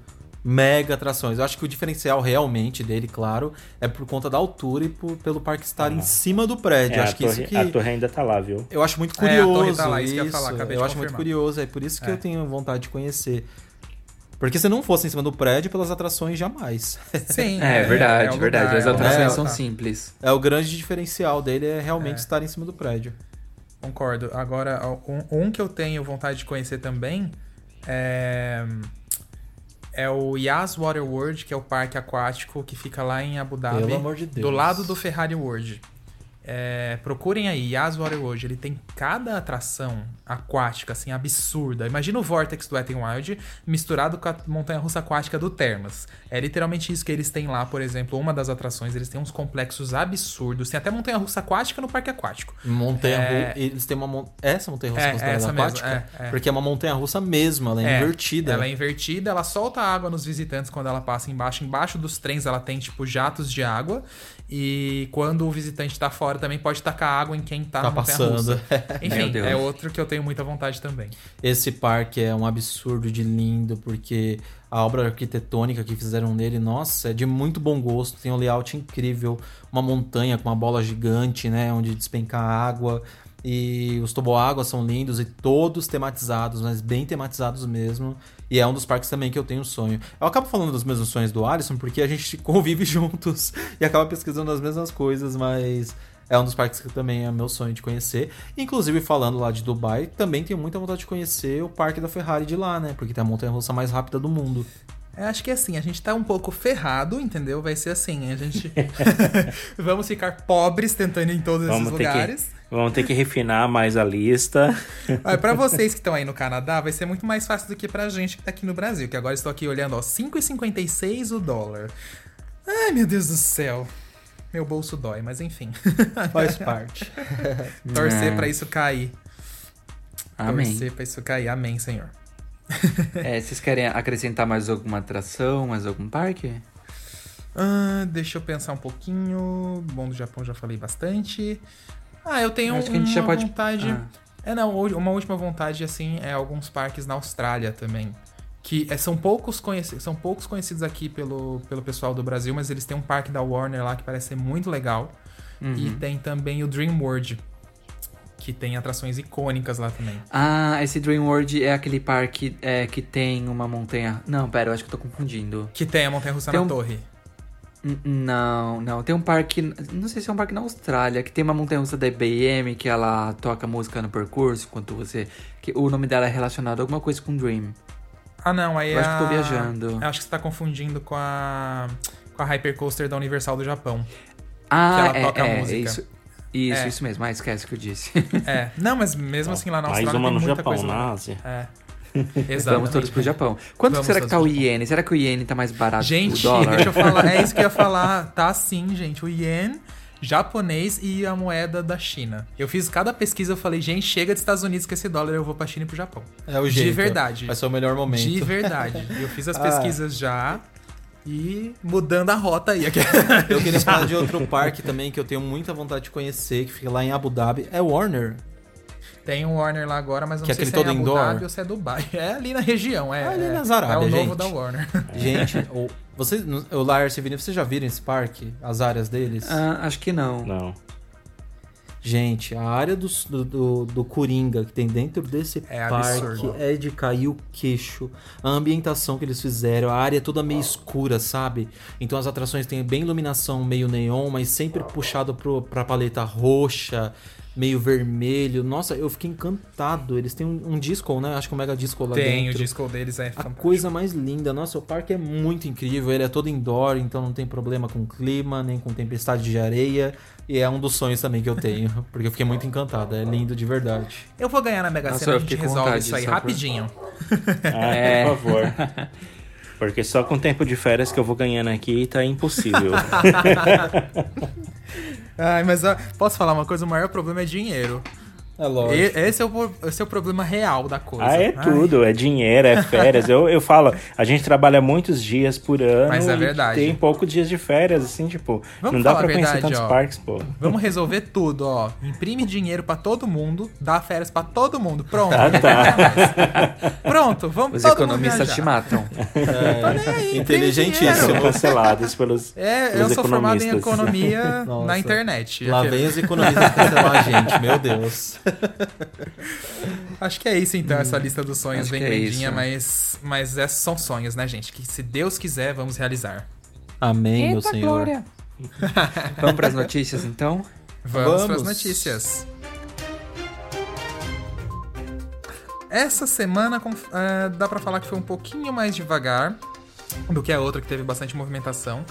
mega atrações. Eu acho que o diferencial realmente dele, claro, é por conta da altura e por- pelo parque estar em cima do prédio. É, acho que torre, isso que. a torre ainda tá lá, viu? Eu acho muito É, a torre curioso. tá lá, isso que eu falar, acho muito curioso, é por isso que É. eu tenho vontade de conhecer. Porque se não fosse em cima do prédio, pelas atrações, jamais. Sim, É, verdade, é verdade. lugar, As é atrações lugar, são tá. simples. É o grande diferencial dele é realmente É. estar em cima do prédio. Concordo. Agora, um, um que eu tenho vontade de conhecer também é, é o Yas Water World, que é o parque aquático que fica lá em Abu Dhabi. Pelo amor de Deus. Do lado do Ferrari World. É, procurem aí, Yas Water World. Ele tem cada atração aquática, assim, absurda. Imagina o Vortex do Wet n Wild misturado com a montanha-russa aquática do Termas. É literalmente isso que eles têm lá, por exemplo, uma das atrações. Eles têm uns complexos absurdos. Tem até montanha-russa aquática no parque aquático. Montanha É. Eles têm uma mon- essa montanha russa É, essa mesmo, aquática? é, é. Porque é uma montanha russa mesmo, ela é, invertida. Ela é invertida, ela solta água nos visitantes quando ela passa embaixo. Embaixo dos trens ela tem, tipo, jatos de água. E quando o visitante tá fora, também pode tacar água em quem tá, Tá na passando. Enfim, é outro que eu tenho muita vontade também. Esse parque é um absurdo de lindo, porque a obra arquitetônica que fizeram nele, nossa, é de muito bom gosto. Tem um layout incrível, uma montanha com uma bola gigante, né, onde despenca água. E os toboáguas são lindos e todos tematizados, mas bem tematizados mesmo. E é um dos parques também que eu tenho sonho. Eu acabo falando dos mesmos sonhos do Alisson porque a gente convive juntos e acaba pesquisando as mesmas coisas, mas é um dos parques que também é meu sonho de conhecer. Inclusive, falando lá de Dubai, também tenho muita vontade de conhecer o parque da Ferrari de lá, né? Porque tem a montanha-russa mais rápida do mundo. Eu acho que assim, a gente tá um pouco ferrado, entendeu? Vai ser assim, a gente... Vamos ficar pobres tentando ir em todos esses Vamos ter, lugares. que, vamos ter que refinar mais a lista. Olha, pra vocês que estão aí no Canadá, vai ser muito mais fácil do que pra gente que tá aqui no Brasil. Que agora estou aqui olhando, ó, 5,56 o dólar. Ai, meu Deus do céu. Meu bolso dói, mas enfim. Faz parte. Torcer É. pra isso cair. Amém. Torcer pra isso cair. Amém, Senhor. É, vocês querem acrescentar mais alguma atração, mais algum parque? Ah, deixa eu pensar um pouquinho. Bom, do Japão já falei bastante. Ah, eu tenho Eu acho que a gente uma já pode- vontade. Ah. É, não, uma última vontade, assim, é alguns parques na Austrália também. Que é, são, poucos conhecidos, são poucos conhecidos aqui pelo, pelo pessoal do Brasil, mas eles têm um parque da Warner lá que parece ser muito legal. E tem também o Dream World, que tem atrações icônicas lá também. Ah, esse Dream World é aquele parque é, que tem uma montanha. Não, pera, eu acho que eu tô confundindo. Que tem a Montanha Russa Tem na um- Torre. Não, não. Tem um parque. Não sei se é um parque na Austrália, que tem uma montanha russa da IBM que ela toca música no percurso enquanto você. Que o nome dela é relacionado a alguma coisa com Dream. Ah, não, aí Eu acho a- que tô viajando. Eu acho que você tá confundindo com a. com a Hypercoaster da Universal do Japão. Ah, ela é, toca é, música. isso. Isso, É. isso mesmo. Ah, esquece o que eu disse. É. Não, mas mesmo assim lá na Mais Austrália uma tem no muita Japão, coisa na. Ásia. É. Exatamente. Vamos todos pro Japão. Quanto Vamos será que tá o iene? Será que o iene tá mais barato que Gente, o dólar? deixa eu falar. É isso que eu ia falar. Tá sim, gente. O ien, japonês e a moeda da China. Eu fiz cada pesquisa, eu falei, gente, chega dos Estados Unidos com esse dólar, eu vou pra China e pro Japão. É o jeito. De verdade. Vai ser o melhor momento. De verdade. Eu fiz as Ah. pesquisas já e mudando a rota aí. Eu queria falar de outro parque também que eu tenho muita vontade de conhecer, que fica lá em Abu Dhabi. É Warner. Tem um Warner lá agora, mas não Que é sei se é em Abu indoor? Dhabi ou se é Dubai. É ali na região, é. Ali é, nas Arábia, É o novo gente. da Warner. Gente, o, vocês, o Lars e Vini, vocês já viram esse parque? As áreas deles? Ah, acho que não. Não. Gente, a área do, do, do, do Coringa que tem dentro desse É parque absurdo. é de cair o queixo. A ambientação que eles fizeram, a área é toda meio escura, sabe? Então as atrações têm bem iluminação meio neon, mas sempre puxado pro, pra paleta roxa, meio vermelho. Nossa, eu fiquei encantado. Eles têm um, um disco, né? Acho que o Mega Disco lá Tem, o dentro. disco deles é A fantástico. coisa mais linda. Nossa, o parque é muito incrível. Ele é todo indoor, então não tem problema com clima, nem com tempestade de areia. E é um dos sonhos também que eu tenho, porque eu fiquei muito encantado. É lindo de verdade. Eu vou ganhar na Mega Nossa, Sena, a gente resolve isso aí só pra- rapidinho. Ah, É. por favor. Porque só com tempo de férias que eu vou ganhando aqui tá impossível. Ai, mas posso falar uma coisa? O maior problema é dinheiro. É E- lógico. esse, é o, esse é o problema real da coisa. ah, é Ai, tudo. É dinheiro, é férias. Eu, eu falo, a gente trabalha muitos dias por ano. Mas é e verdade. Tem poucos dias de férias, assim, tipo, Vamos não dá pra a conhecer verdade, tantos ó. parques, pô. Vamos resolver tudo, ó. Imprime dinheiro pra todo mundo, dá férias pra todo mundo. Pronto. Ah, tá. Pronto, vamos Os todo economistas te matam. Imprime Inteligentíssimo. cancelados pelos, É, eu pelos sou formado em economia Nossa. na internet. Lá vem os economistas cancelar a gente, meu Deus. Acho que é isso então, essa lista dos sonhos Acho bem é grandinha, isso. mas, mas esses são sonhos, né, gente? Que se Deus quiser, vamos realizar. Amém, meu senhor. Vamos pras notícias então? Vamos, Vamos. pras notícias. Essa semana é, dá pra falar que foi um pouquinho mais devagar do que a outra que teve bastante movimentação.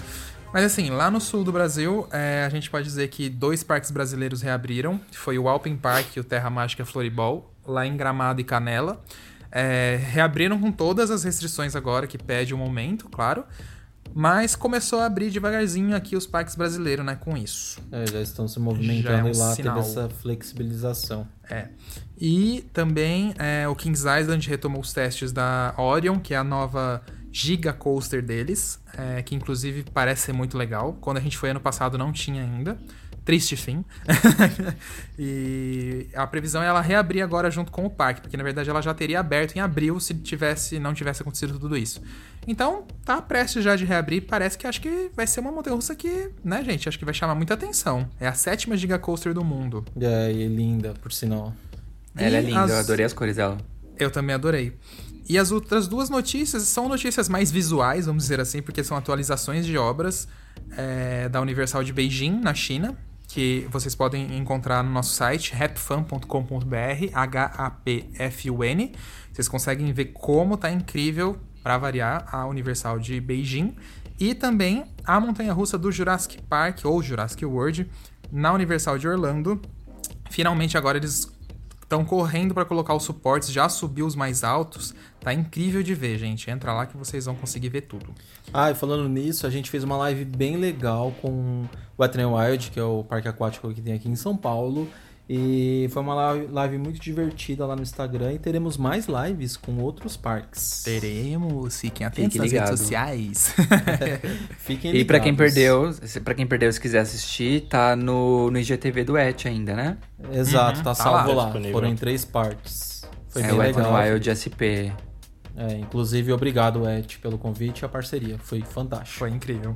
Mas assim, lá no sul do Brasil, é, a gente pode dizer que dois parques brasileiros reabriram. Foi o Alpen Park e o Terra Mágica Floribol, lá em Gramado e Canela. É, reabriram com todas as restrições agora que pede o momento, claro. Mas começou a abrir devagarzinho aqui os parques brasileiros, né, com isso. É, já estão se é movimentando um e lá sinal. teve essa flexibilização. É. E também é, o Kings Island retomou os testes da Orion, que é a nova Giga Coaster deles, é, que inclusive parece ser muito legal. Quando a gente foi ano passado não tinha ainda. Triste fim. e a previsão é ela reabrir agora junto com o parque, porque na verdade ela já teria aberto em abril se tivesse não tivesse acontecido tudo isso. Então, tá prestes já de reabrir, parece que acho que vai ser uma montanha-russa que, né, gente, acho que vai chamar muita atenção. É a sétima Giga Coaster do mundo. É, e linda, por sinal. Ela é E linda, as- eu adorei as cores dela. Eu também adorei. E as outras duas notícias são notícias mais visuais, vamos dizer assim, porque são atualizações de obras é, da Universal de Beijing, na China, que vocês podem encontrar no nosso site, hapfun.com.br, H-A-P-F-U-N. Vocês conseguem ver como tá incrível, para variar, a Universal de Beijing. E também a montanha-russa do Jurassic Park, ou Jurassic World, na Universal de Orlando. Finalmente agora eles estão correndo para colocar os suportes, já subiu os mais altos. Tá incrível de ver, gente. Entra lá que vocês vão conseguir ver tudo. Ah, e falando nisso, a gente fez uma live bem legal com o Wet n Wild, que é o parque aquático que tem aqui em São Paulo. E foi uma live, muito divertida lá no Instagram e teremos mais lives com outros parques. Teremos, fiquem Fique atentos nas ligado. redes sociais. Fiquem E pra quem ligados. perdeu, se- pra quem perdeu, se quiser assistir, tá no, no IGTV do Et ainda, né? Exato, Uhum, tá tá salvo lá. lá. Foram em três partes. Foi é bem o Et legal. Wild SP. É, inclusive, obrigado, Ed, pelo convite e a parceria. Foi fantástico. Foi incrível.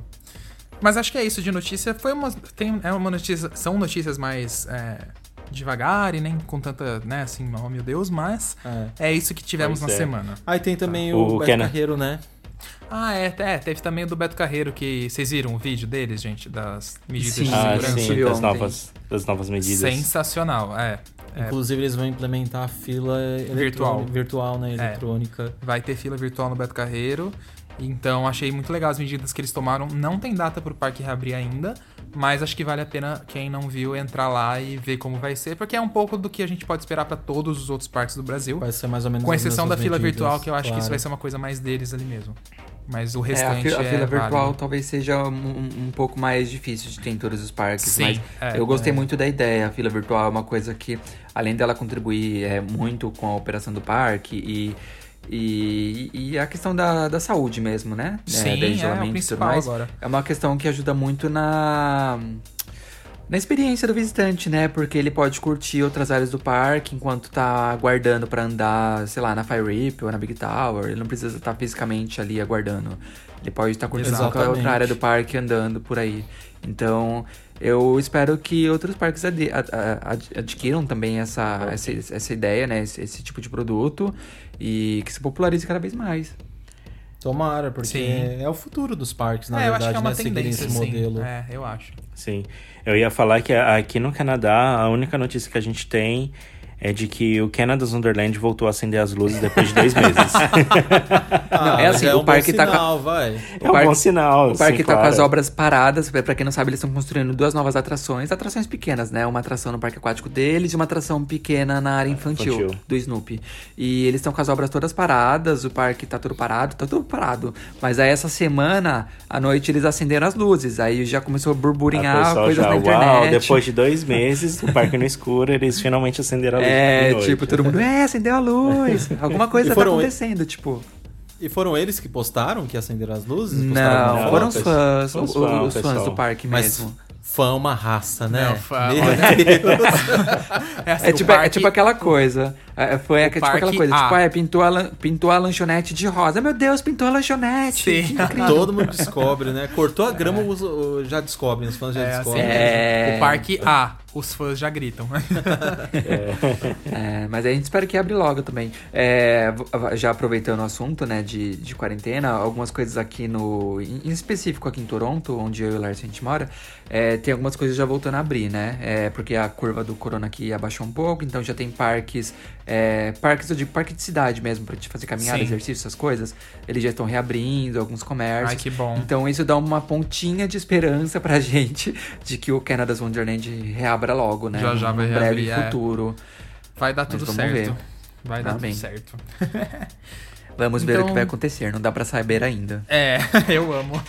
Mas acho que é isso de notícia. Foi uma. Tem, é uma notícia. São notícias mais. é, devagar e nem com tanta, né, assim, oh meu Deus, mas É. é isso que tivemos Pois na é. semana. Aí tem também O o, Beto. Carreiro, né? Ah, é, é, teve também o do Beto Carreiro que vocês viram o vídeo deles, gente, das medidas Sim, de Ah, segurança. sim, subiu das novas, das novas medidas. Sensacional, é. É, Inclusive, eles vão implementar a fila Virtual. eletrônica- virtual, né? É. Eletrônica. vai ter fila virtual no Beto Carreiro. Então achei muito legal as medidas que eles tomaram. Não tem data pro parque reabrir ainda, mas acho que vale a pena quem não viu entrar lá e ver como vai ser, porque é um pouco do que a gente pode esperar pra todos os outros parques do Brasil. Vai ser mais ou menos Com exceção da fila medidas, virtual, que eu acho que isso claro. vai ser uma coisa mais deles ali mesmo. Mas o É, a, restante fi- a é, fila virtual válido. talvez seja um, um pouco mais difícil de ter em todos os parques, Sim, mas é, eu gostei muito da ideia. A fila virtual é uma coisa que, além dela contribuir é, muito com a operação do parque e, e, e a questão da, da saúde mesmo, né? Sim, da é isolamento e tudo principal mais, agora. É uma questão que ajuda muito na na experiência do visitante, né? Porque ele pode curtir outras áreas do parque enquanto tá aguardando pra andar, sei lá, na Fire Rip ou na Big Tower. Ele não precisa estar fisicamente ali aguardando. Ele pode estar curtindo qualquer outra área do parque andando por aí. Então, eu espero que outros parques adi- a- a- ad- adquiram também essa, essa, essa ideia, né? Esse, esse tipo de produto e que se popularize cada vez mais. Tomara, porque Sim. é o futuro dos parques, na é, eu verdade, acho que é uma né? Tendência, esse sim. modelo. É, eu acho. Sim. Eu ia falar que aqui no Canadá, a única notícia que a gente tem é de que o Canada's Wonderland voltou a acender as luzes depois de dois meses. Ah, Não, é mas assim, é o um parque bom tá sinal, vai. é um parque- bom sinal. O parque sim, tá com as claro. obras paradas, pra quem não sabe, eles estão construindo duas novas atrações, atrações pequenas, né? Uma atração no parque aquático deles e uma atração pequena na área infantil, Infantil. do Snoopy. E eles estão com as obras todas paradas, o parque tá tudo parado, tá tudo parado. Mas aí essa semana, à noite, eles acenderam as luzes, aí já começou a burburinhar coisas já, na uau, internet. depois de dois meses, o parque no escuro, eles finalmente acenderam a luz. de É, tipo, todo mundo, é, acendeu a luz. Alguma coisa tá acontecendo, tipo. E foram eles que postaram que acenderam as luzes? Não, foram os fãs, Os os, fãs, os fãs pessoal. do parque Mas mesmo. fã é uma raça, né? Não, fã- Meu Deus. É, assim, É tipo, é tipo aquela coisa. É, foi é, tipo parque aquela coisa. A. Tipo, é, pintou a, pintou a lanchonete de rosa. Meu Deus, pintou a lanchonete. Sim. Todo mundo descobre, né? Cortou a grama, os- o- já descobrem, os fãs já É, assim, descobrem. É. O parque A, os fãs já gritam. É, mas a gente espera que abre logo também. É, já aproveitando o assunto, né, de, de quarentena, algumas coisas aqui no. Em em específico aqui em Toronto, onde eu e o Lars a gente mora, é, tem algumas coisas já voltando a abrir, né? É, porque a curva do corona aqui abaixou um pouco, então já tem parques é, parques, eu digo parque de cidade mesmo, pra te fazer caminhada, Sim. exercício, essas coisas. Eles já estão reabrindo alguns comércios. Ai, que bom. Então isso dá uma pontinha de esperança pra gente de que o Canada's Wonderland reabra logo, né? Já, já vai breve reabrir, é. futuro. Vai dar tudo certo. ver. Vai dar Amém. tudo certo. Vamos ver o que Então- vai acontecer, não dá pra saber ainda. É, eu amo.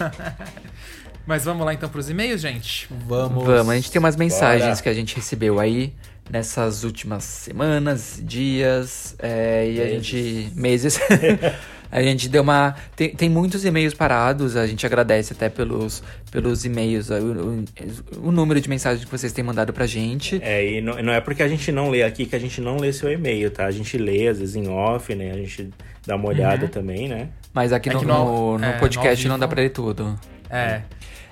Mas vamos lá então pros e-mails, gente? Vamos. Vamos, a gente tem umas mensagens Bora. que a gente recebeu aí nessas últimas semanas, dias, é, e a gente. meses. a gente deu uma. Tem, tem muitos e-mails parados, a gente agradece até pelos, pelos e-mails, o, o- o número de mensagens que vocês têm mandado pra gente. É, e não, não é porque a gente não lê aqui que a gente não lê seu e-mail, tá? A gente lê, às vezes, em off, né? A gente dá uma olhada também, né? Mas aqui É no, no- no, no é, podcast não dá pra ler tudo. É.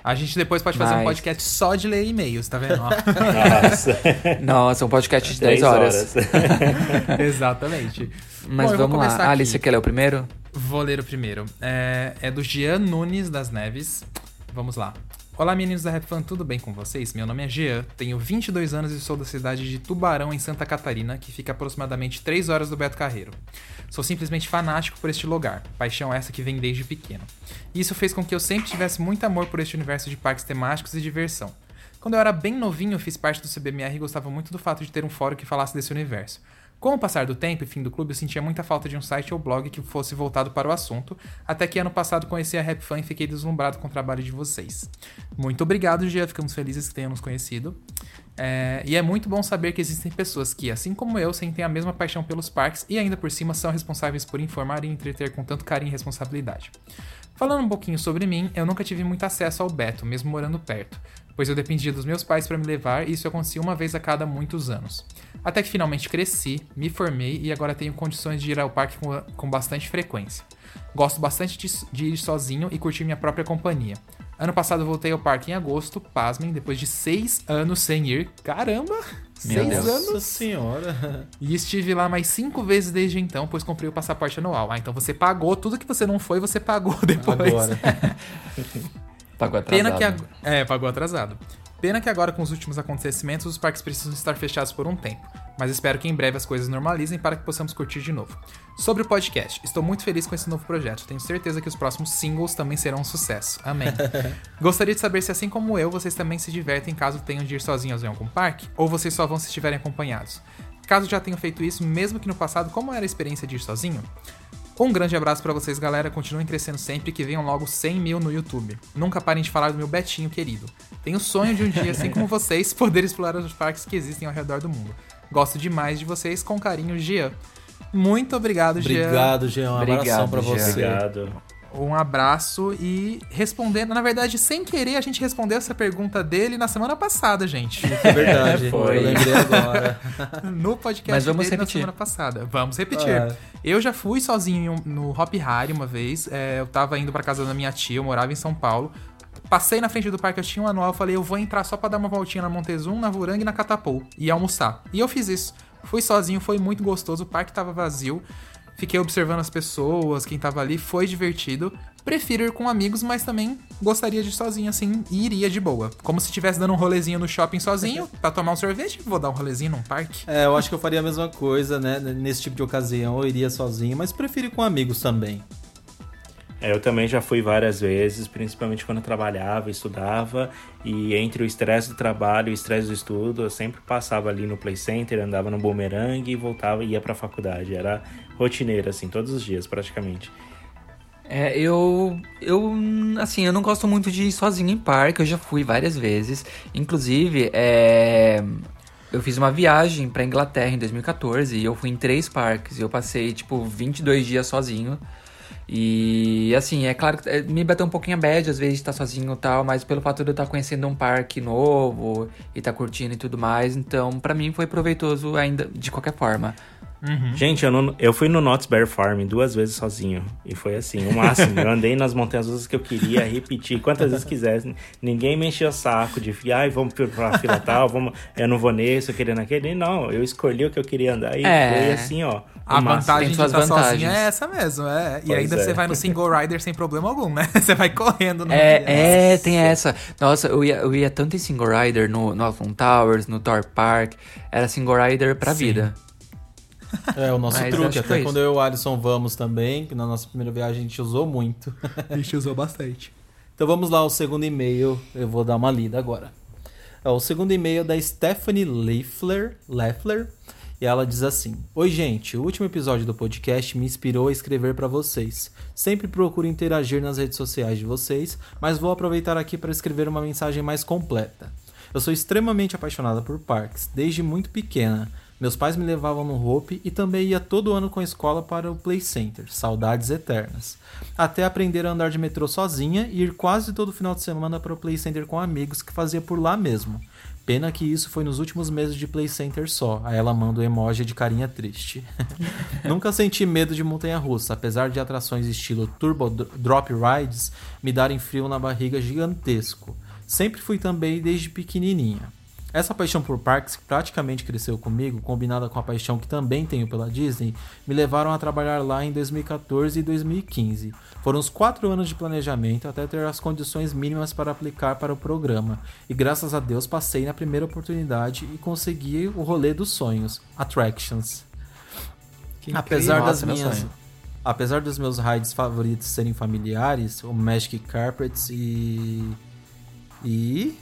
A gente depois pode fazer um Mas- podcast só de ler e-mails, tá vendo? Nossa. Nossa, um podcast de 10 Três horas. Exatamente. Mas Bom, vamos começar lá. aqui. Alice, quer ler o primeiro? Vou ler o primeiro. É, é do Jean Nunes das Neves. Vamos lá. Olá, meninos da Rap Fan, tudo bem com vocês? Meu nome é Jean, tenho 22 anos e sou da cidade de Tubarão, em Santa Catarina, que fica aproximadamente 3 horas do Beto Carreiro. Sou simplesmente fanático por este lugar, paixão essa que vem desde pequeno. E isso fez com que eu sempre tivesse muito amor por este universo de parques temáticos e diversão. Quando eu era bem novinho, fiz parte do CBMR e gostava muito do fato de ter um fórum que falasse desse universo. Com o passar do tempo e fim do clube, eu sentia muita falta de um site ou blog que fosse voltado para o assunto, até que ano passado conheci a Rap e fiquei deslumbrado com o trabalho de vocês. Muito obrigado, Gia, ficamos felizes que tenham nos conhecido. É, e é muito bom saber que existem pessoas que, assim como eu, sentem a mesma paixão pelos parques e ainda por cima são responsáveis por informar e entreter com tanto carinho e responsabilidade. Falando um pouquinho sobre mim, eu nunca tive muito acesso ao Beto, mesmo morando perto, pois eu dependia dos meus pais para me levar e isso acontecia uma vez a cada muitos anos. Até que finalmente cresci, me formei e agora tenho condições de ir ao parque com, com bastante frequência. Gosto bastante de, de ir sozinho e curtir minha própria companhia. Ano passado eu voltei ao parque em agosto, pasmem, depois de seis anos sem ir. Caramba! Meu seis Deus. anos! Nossa senhora. E estive lá mais cinco vezes desde então, pois comprei o passaporte anual. Ah, então você pagou tudo que você não foi, você pagou depois. Agora. Pagou atrasado. Pena que ag- É, pagou atrasado. Pena que agora, com os últimos acontecimentos, os parques precisam estar fechados por um tempo. Mas espero que em breve as coisas normalizem para que possamos curtir de novo. Sobre o podcast, estou muito feliz com esse novo projeto. Tenho certeza que os próximos singles também serão um sucesso. Amém. Gostaria de saber se, assim como eu, vocês também se divertem caso tenham de ir sozinhos em algum parque, ou vocês só vão se estiverem acompanhados. Caso já tenham feito isso, mesmo que no passado, como era a experiência de ir sozinho? Um grande abraço pra vocês, galera. Continuem crescendo sempre e que venham logo 100 mil no YouTube. Nunca parem de falar do meu Betinho querido. Tenho o sonho de um dia, assim como vocês, poder explorar os parques que existem ao redor do mundo. Gosto demais de vocês. Com carinho, Gia. Muito obrigado, Gia. Obrigado, Jean. Um abração pra Jean. você. Obrigado. Um abraço e respondendo. Na verdade, sem querer, a gente respondeu essa pergunta dele na semana passada, gente. É verdade. Foi. Eu lembrei agora. no podcast Mas vamos dele na repetir. semana passada. Vamos repetir. É. Eu já fui sozinho no Hop Harry uma vez. É, eu tava indo pra casa da minha tia, eu morava em São Paulo. Passei na frente do parque, eu tinha um anual, falei, eu vou entrar só pra dar uma voltinha na Montezum, na Vuranga e na Catapou. E almoçar. E eu fiz isso. Fui sozinho, foi muito gostoso, o parque tava vazio. Fiquei observando as pessoas, quem tava ali, foi divertido. Prefiro ir com amigos, mas também gostaria de ir sozinho assim e iria de boa. Como se estivesse dando um rolezinho no shopping sozinho, pra tomar um sorvete, vou dar um rolezinho num parque. É, eu acho que eu faria a mesma coisa, né? Nesse tipo de ocasião, eu iria sozinho, mas prefiro ir com amigos também. É, eu também já fui várias vezes, principalmente quando trabalhava, estudava, e entre o estresse do trabalho e o estresse do estudo, eu sempre passava ali no Play Center, andava no Boomerang e voltava e ia pra faculdade. Era rotineiro, assim, todos os dias, praticamente. É, eu, eu, assim, eu não gosto muito de ir sozinho em parque, eu já fui várias vezes. Inclusive, é, eu fiz uma viagem pra Inglaterra em 2014 e eu fui em três parques. Eu passei, tipo, 22 dias sozinho. E, assim, é claro que é, me bateu um pouquinho a bad às vezes de estar sozinho e tal, mas pelo fato de eu estar conhecendo um parque novo e estar curtindo e tudo mais, então pra mim foi proveitoso ainda de qualquer forma. Gente, eu, não- eu fui no Knott's Berry Farm duas vezes sozinho. E foi assim, o máximo. eu andei nas montanhas russas que eu queria repetir quantas vezes quisesse. Ninguém me encheu o saco de, ai, vamos pra- pra fila tal, vamos, eu não vou nesse, eu queria naquele. Não, eu escolhi o que eu queria andar e É. foi assim, ó. A vantagem de estar vantagens. é essa mesmo, é. E Pois ainda é. você vai no single rider sem problema algum, né? Você vai correndo no É, é, tem essa. Nossa, eu ia, eu ia tanto em single rider no, no Alton Towers, no Thor Park. Era single rider pra Sim. vida. É, o nosso Mas truque. Até foi quando isso. eu e o Alisson vamos também, que na nossa primeira viagem a gente usou muito. A gente usou bastante. Então vamos lá, o segundo e-mail. Eu vou dar uma lida agora. É, o segundo e-mail é da Stephanie Leffler, Leffler. E ela diz assim: Oi, gente. O último episódio do podcast me inspirou a escrever para vocês. Sempre procuro interagir nas redes sociais de vocês, mas vou aproveitar aqui para escrever uma mensagem mais completa. Eu sou extremamente apaixonada por parques, desde muito pequena. Meus pais me levavam no Hope e também ia todo ano com a escola para o Play Center, saudades eternas. Até aprender a andar de metrô sozinha e ir quase todo final de semana para o Play Center com amigos que fazia por lá mesmo. Pena que isso foi nos últimos meses de Play Center só. Aí ela manda o emoji de carinha triste. Nunca senti medo de montanha-russa, apesar de atrações estilo Turbo Dro- Drop Rides me darem frio na barriga gigantesco. Sempre fui também desde pequenininha. Essa paixão por parques que praticamente cresceu comigo, combinada com a paixão que também tenho pela Disney, me levaram a trabalhar lá em 2014 e 2015. Foram os quatro anos de planejamento até ter as condições mínimas para aplicar para o programa, e graças a Deus passei na primeira oportunidade e consegui o rolê dos sonhos, Attractions. Que Apesar incrível. das minhas. sonho. Apesar dos meus rides favoritos serem familiares, o Magic Carpets e. E.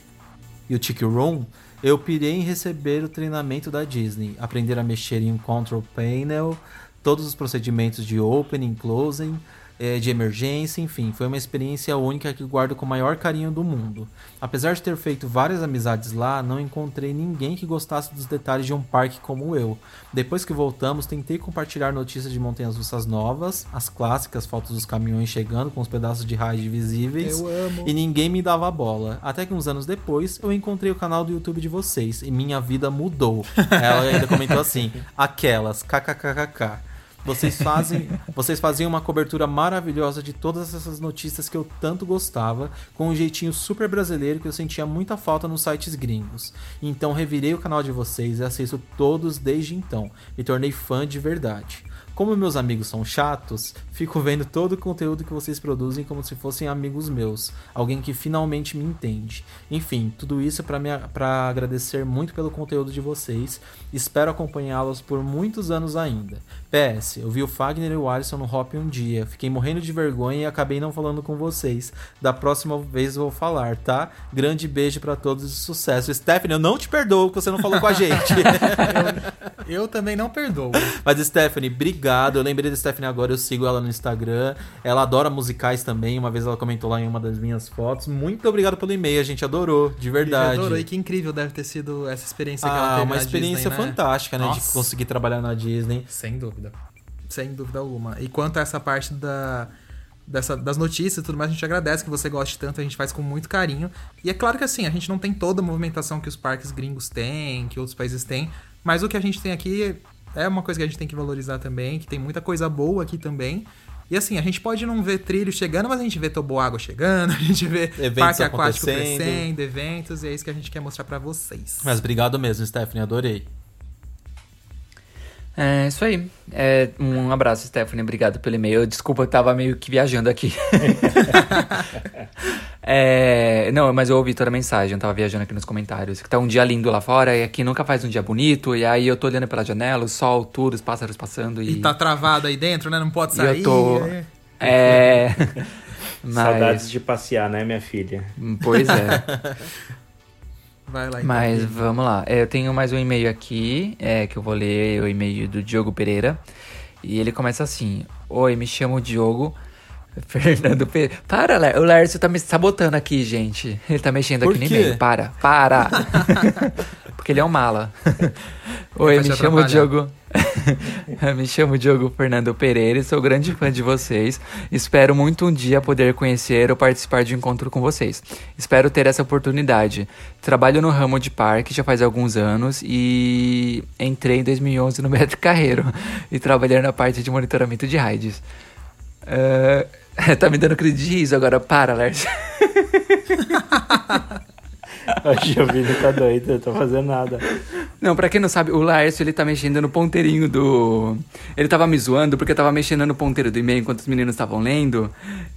E o Tiki Room, eu pirei em receber o treinamento da Disney, aprender a mexer em um control panel, todos os procedimentos de opening, closing, eh, de emergência, enfim, foi uma experiência única que guardo com o maior carinho do mundo. Apesar de ter feito várias amizades lá, não encontrei ninguém que gostasse dos detalhes de um parque como eu. Depois que voltamos, tentei compartilhar notícias de montanhas russas novas, as clássicas fotos dos caminhões chegando com os pedaços de ride visíveis, Eu amo. e ninguém me dava bola. Até que uns anos depois, eu encontrei o canal do YouTube de vocês e minha vida mudou. Ela ainda comentou assim: aquelas, kkkk. Vocês fazem, vocês faziam uma cobertura maravilhosa de todas essas notícias que eu tanto gostava, com um jeitinho super brasileiro que eu sentia muita falta nos sites gringos. Então revirei o canal de vocês e assisto todos desde então. Me tornei fã de verdade. Como meus amigos são chatos, fico vendo todo o conteúdo que vocês produzem como se fossem amigos meus, alguém que finalmente me entende. Enfim, tudo isso para agradecer muito pelo conteúdo de vocês. Espero acompanhá-los por muitos anos ainda. PS, eu vi o Fagner e o Alisson no Hop um dia, fiquei morrendo de vergonha e acabei não falando com vocês. Da próxima vez vou falar, tá? Grande beijo para todos e sucesso. Stephanie, eu não te perdoo que você não falou com a gente. Eu também não perdoo. Mas Stephanie, obrigado. Eu lembrei da Stephanie agora, eu sigo ela no Instagram. Ela adora musicais também. Uma vez ela comentou lá em uma das minhas fotos. Muito obrigado pelo e-mail, a gente adorou, de verdade. Adorou. E que incrível deve ter sido essa experiência que ela Ah, teve uma experiência Disney, né? fantástica, né? De Nossa. conseguir trabalhar na Disney. Sem dúvida. Sem dúvida alguma. E quanto a essa parte da, dessa, das notícias e tudo mais, a gente agradece que você goste tanto, a gente faz com muito carinho. E é claro que assim, a gente não tem toda a movimentação que os parques gringos têm, que outros países têm, mas o que a gente tem aqui é uma coisa que a gente tem que valorizar também, que tem muita coisa boa aqui também. E assim, a gente pode não ver trilho chegando, mas a gente vê toboágua chegando, a gente vê Eventos parque aquático crescendo, eventos, e é isso que a gente quer mostrar pra vocês. Mas obrigado mesmo, Stephanie, adorei. É isso aí. É, um abraço, Stephanie. Obrigado pelo e-mail. Desculpa, eu tava meio que viajando aqui. É, não, mas eu ouvi toda a mensagem, eu tava viajando aqui nos comentários. Que tá um dia lindo lá fora e aqui nunca faz um dia bonito. E aí eu tô olhando pela janela, o sol, tudo, os pássaros passando. E, E tá travado aí dentro, né? Não pode e sair. eu tô. é. É. mas, Saudades de passear, né, minha filha? Pois é. Vai lá então. Mas vamos lá. É, Eu tenho mais um e-mail aqui, é, que eu vou ler o e-mail do Diogo Pereira. E ele começa assim: Oi, me chamo Diogo Fernando Pereira. Para, o Lércio tá me sabotando aqui, gente. Ele tá mexendo Por aqui no e-mail. Para, para. Porque ele é um mala. Oi, me chamo. Diogo. me chamo Diogo Fernando Pereira e sou grande fã de vocês. Espero muito um dia poder conhecer ou participar de um encontro com vocês. Espero ter essa oportunidade. Trabalho no ramo de parque já faz alguns anos e entrei em 2011 no Beto Carreiro e trabalhei na parte de monitoramento de rides. É, tá me dando crise de riso agora. Para, Lércio. O Vini tá doido, eu tô fazendo nada. Não, pra quem não sabe, o Laércio, ele tá mexendo no ponteirinho do... Ele tava me zoando porque eu tava mexendo no ponteiro do e-mail enquanto os meninos estavam lendo.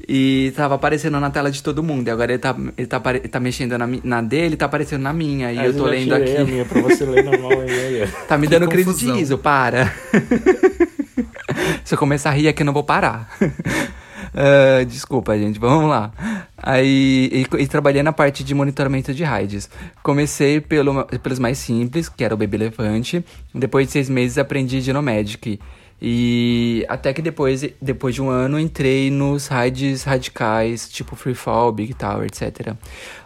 E tava aparecendo na tela de todo mundo. E agora ele tá, ele tá, apare- tá mexendo na, mi- na dele, tá aparecendo na minha. E Mas eu tô já lendo aqui. a minha pra você ler normal e-mail. Tá me dando crise de riso, para. Se eu começar a rir aqui, eu não vou parar. Ah, desculpa, gente, vamos lá. Aí, e, e trabalhei na parte de monitoramento de raids. Comecei pelo, pelos mais simples, que era o Baby Elefante. Depois de seis meses, aprendi Genomedic. E até que depois, depois de um ano, entrei nos raids radicais, tipo Free Fall, Big Tower, etc.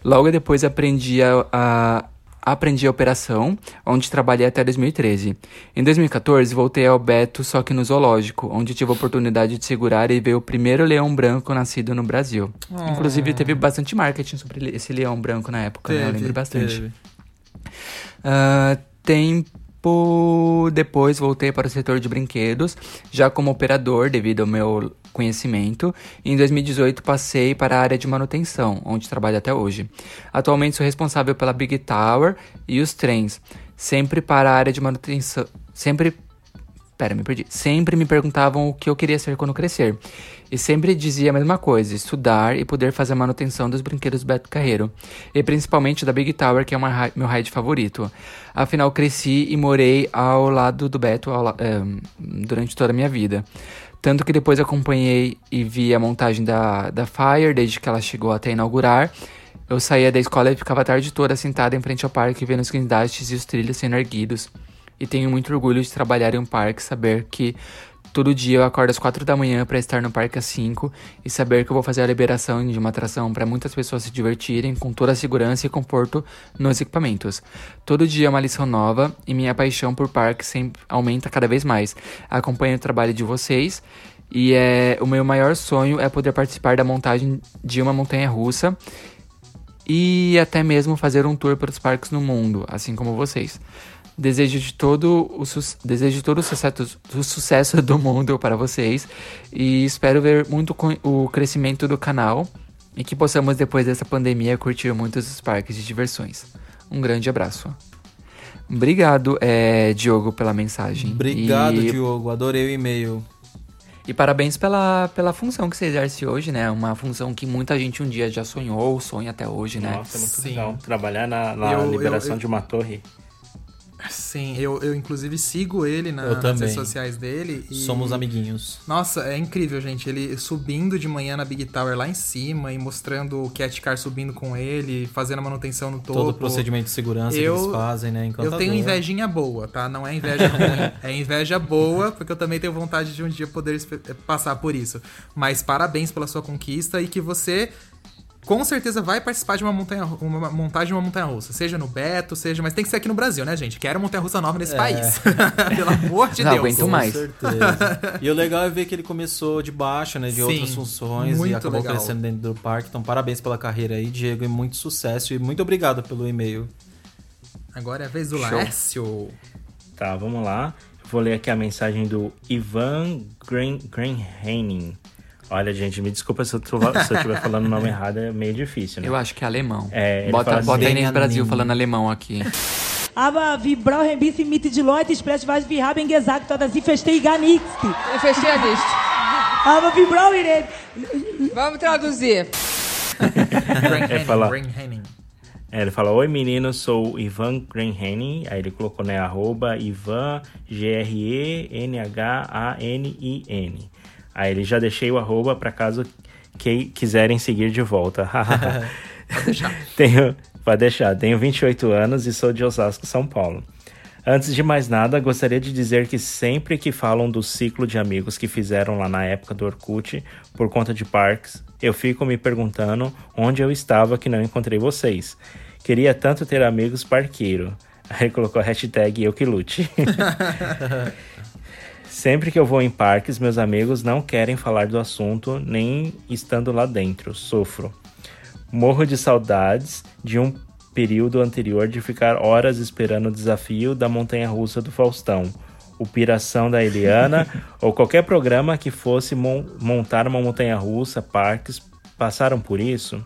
Logo depois, aprendi a- a aprendi a operação, onde trabalhei até 2013. Em 2014, voltei ao Beto, só que no zoológico, onde tive a oportunidade de segurar e ver o primeiro leão branco nascido no Brasil. Inclusive, teve bastante marketing sobre esse leão branco na época, né? Eu lembro bastante. teve. Ah, tempo depois voltei para o setor de brinquedos, já como operador devido ao meu conhecimento. E em 2018 passei para a área de manutenção, onde trabalho até hoje. Atualmente sou responsável pela Big Tower e os trens, sempre para a área de manutenção, sempre Pera, me perdi. Sempre me perguntavam o que eu queria ser quando crescer. E sempre dizia a mesma coisa: estudar e poder fazer a manutenção dos brinquedos Beto Carreiro. E principalmente da Big Tower, que é uma meu ride favorito. Afinal, cresci e morei ao lado do Beto ao eh, durante toda a minha vida. Tanto que depois acompanhei e vi a montagem da, da Fire, desde que ela chegou até inaugurar. Eu saía da escola e ficava a tarde toda sentada em frente ao parque, vendo os guindastes e os trilhos sendo erguidos. E tenho muito orgulho de trabalhar em um parque, saber que todo dia eu acordo às 4 da manhã para estar no parque às 5 e saber que eu vou fazer a liberação de uma atração para muitas pessoas se divertirem com toda a segurança e conforto nos equipamentos. Todo dia é uma lição nova e minha paixão por parque sempre aumenta cada vez mais. Acompanho o trabalho de vocês e é o meu maior sonho é poder participar da montagem de uma montanha russa e até mesmo fazer um tour pelos parques no mundo, assim como vocês. Desejo de todo o, su desejo todo o sucesso, o sucesso do mundo para vocês e espero ver muito o crescimento do canal e que possamos depois dessa pandemia curtir muitos os parques de diversões. Um grande abraço. Obrigado, eh, Diogo, pela mensagem. Obrigado, e, Diogo. Adorei o e-mail. e parabéns pela, pela função que você exerce hoje, né? Uma função que muita gente um dia já sonhou, sonha até hoje, né? Nossa, é muito Sim. legal. Trabalhar na, na Eu- eu- liberação eu- de uma torre. Sim, eu, eu inclusive sigo ele na- nas redes sociais dele. E... Somos amiguinhos. Nossa, é incrível, gente. Ele subindo de manhã na Big Tower lá em cima e mostrando o Cat Car subindo com ele, fazendo a manutenção no topo. Todo o procedimento de segurança Eu- que eles fazem, né? Eu tenho invejinha boa, tá? Não é inveja ruim. É inveja boa, porque eu também tenho vontade de um dia poder passar por isso. Mas parabéns pela sua conquista e que você com certeza vai participar de uma montanha uma montagem de uma montanha russa, seja no Beto, seja, mas tem que ser aqui no Brasil, né, gente? Quero montanha russa nova nesse país. Pelo amor de Não Deus. aguento mais. Com certeza. e o legal é ver que ele começou de baixo, né? De Sim, outras funções e acabou legal. crescendo dentro do parque. Então, parabéns pela carreira aí, Diego, e muito sucesso. E muito obrigado pelo e-mail. Agora é a vez do Show. Laércio. Tá, vamos lá. Vou ler aqui a mensagem do Ivan Gren- Grenhening. Olha, gente, me desculpa se eu, tô- se eu estiver falando o nome errado, é meio difícil, né? Eu acho que é alemão. É, bota bota assim, aí nesse Brasil falando alemão aqui. Aber wie brauchen bis mit die Leute sprechen, wir haben gesagt, dass sie verstehen gar nichts. Eu fechei a lista. Aber wie brauchen wir Vamos traduzir. É. É, ele fala, oi menino, sou o Ivan Grenhening. Aí ele colocou, né, arroba Ivan G-R-E-N-H-A-N-I-N. Aí ele já deixei o arroba pra caso que quiserem seguir de volta. Pode deixar. Tenho, pode deixar, tenho 28 anos e sou de Osasco, São Paulo. Antes de mais nada, gostaria de dizer que sempre que falam do ciclo de amigos que fizeram lá na época do Orkut, por conta de parques, eu fico me perguntando onde eu estava que não encontrei vocês. Queria tanto ter amigos parqueiro. Aí colocou a hashtag eu que lute. Sempre que eu vou em parques, meus amigos não querem falar do assunto, nem estando lá dentro. Sofro. Morro de saudades de um período anterior de ficar horas esperando o desafio da montanha russa do Faustão, o Piração da Eliana ou qualquer programa que fosse mon- montar uma montanha russa, parques. Passaram por isso?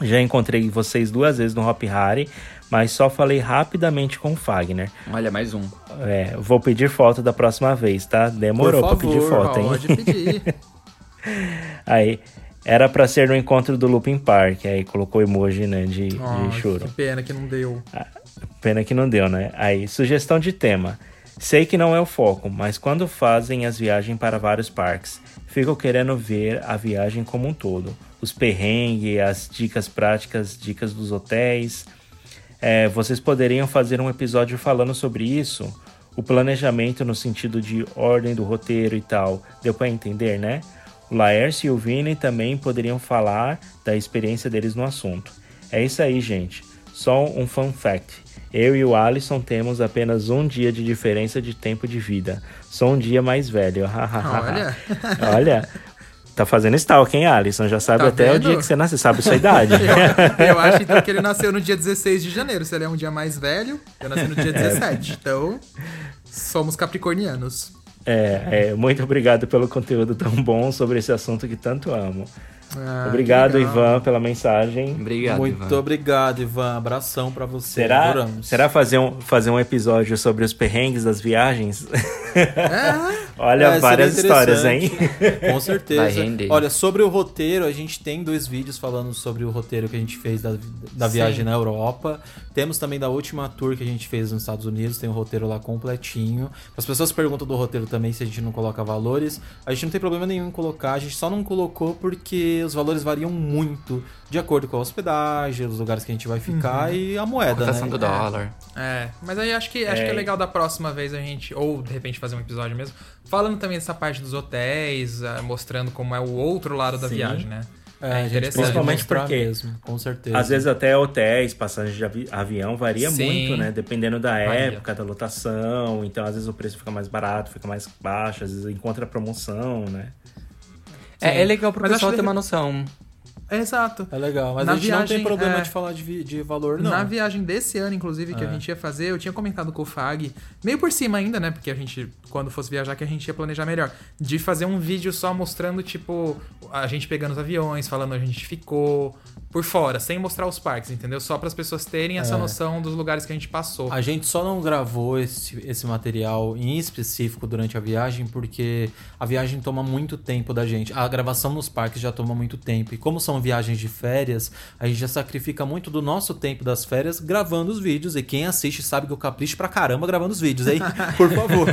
Já encontrei vocês duas vezes no Hop Harry, mas só falei rapidamente com o Fagner. Olha, mais um. É, vou pedir foto da próxima vez, tá? Demorou Por pra pedir favor, foto, hein? Pode pedir. Aí, era pra ser no encontro do Looping Park. Aí colocou emoji, né, de, de Ai, choro. que pena que não deu. Pena que não deu, né? Aí, sugestão de tema. Sei que não é o foco, mas quando fazem as viagens para vários parques, fico querendo ver a viagem como um todo. Os perrengues, as dicas práticas, dicas dos hotéis. É, vocês poderiam fazer um episódio falando sobre isso? O planejamento no sentido de ordem do roteiro e tal. Deu para entender, né? O Laércio e o Vini também poderiam falar da experiência deles no assunto. É isso aí, gente. Só um fun fact. Eu e o Alisson temos apenas um dia de diferença de tempo de vida. Sou um dia mais velho. Olha. Olha. Tá fazendo stalk, hein, Alisson? Já sabe Tá até vendo? o dia que você nasceu, sabe sua idade. Eu, eu acho então que ele nasceu no dia 16 de janeiro. Se ele é um dia mais velho, eu nasci no dia 17. Então, somos capricornianos. É, é, muito obrigado pelo conteúdo tão bom sobre esse assunto que tanto amo. Ah, obrigado. Ivan, pela mensagem. Obrigado, Muito Ivan. obrigado, Ivan. Abração pra você. Será, Adoramos. será fazer, um, fazer um episódio sobre os perrengues das viagens? Olha, É, várias histórias, hein? Com Vai certeza. render. Olha, sobre o roteiro, a gente tem dois vídeos falando sobre o roteiro que a gente fez da, da viagem na Europa. Temos também da última tour que a gente fez nos Estados Unidos, tem o roteiro lá completinho. As pessoas perguntam do roteiro também se a gente não coloca valores. A gente não tem problema nenhum em colocar, a gente só não colocou porque os valores variam muito de acordo com a hospedagem, os lugares que a gente vai ficar e a moeda, Cotação né? do dólar. É, mas aí acho que, acho É. que é legal da próxima vez a gente, ou de repente fazer um episódio mesmo, falando também dessa parte dos hotéis, ah, mostrando como é o outro lado da Sim. viagem, né? É, a gente pode Principalmente porque mesmo, com certeza. Às vezes até hotéis, passagens de avi- avião varia Sim. muito, né? Dependendo da Varia. época, da lotação. Então, às vezes o preço fica mais barato, fica mais baixo, às vezes encontra promoção, né? É, é legal pro Mas pessoal ter que- uma noção. Exato. É legal, mas Na a gente não viagem, tem problema é, de falar de, de valor, não. Na viagem desse ano, inclusive, que a É. gente ia fazer, eu tinha comentado com o Fag, meio por cima ainda, né? Porque a gente, quando fosse viajar, que a gente ia planejar melhor. De fazer um vídeo só mostrando, tipo, a gente pegando os aviões, falando onde a gente ficou, por fora, sem mostrar os parques, entendeu? Só para as pessoas terem essa É. noção dos lugares que a gente passou. A gente só não gravou esse, esse material em específico durante a viagem porque a viagem toma muito tempo da gente. A gravação nos parques já toma muito tempo. E como são viagens de férias, a gente já sacrifica muito do nosso tempo das férias gravando os vídeos. E quem assiste sabe que eu capricho pra caramba gravando os vídeos, hein? Por favor.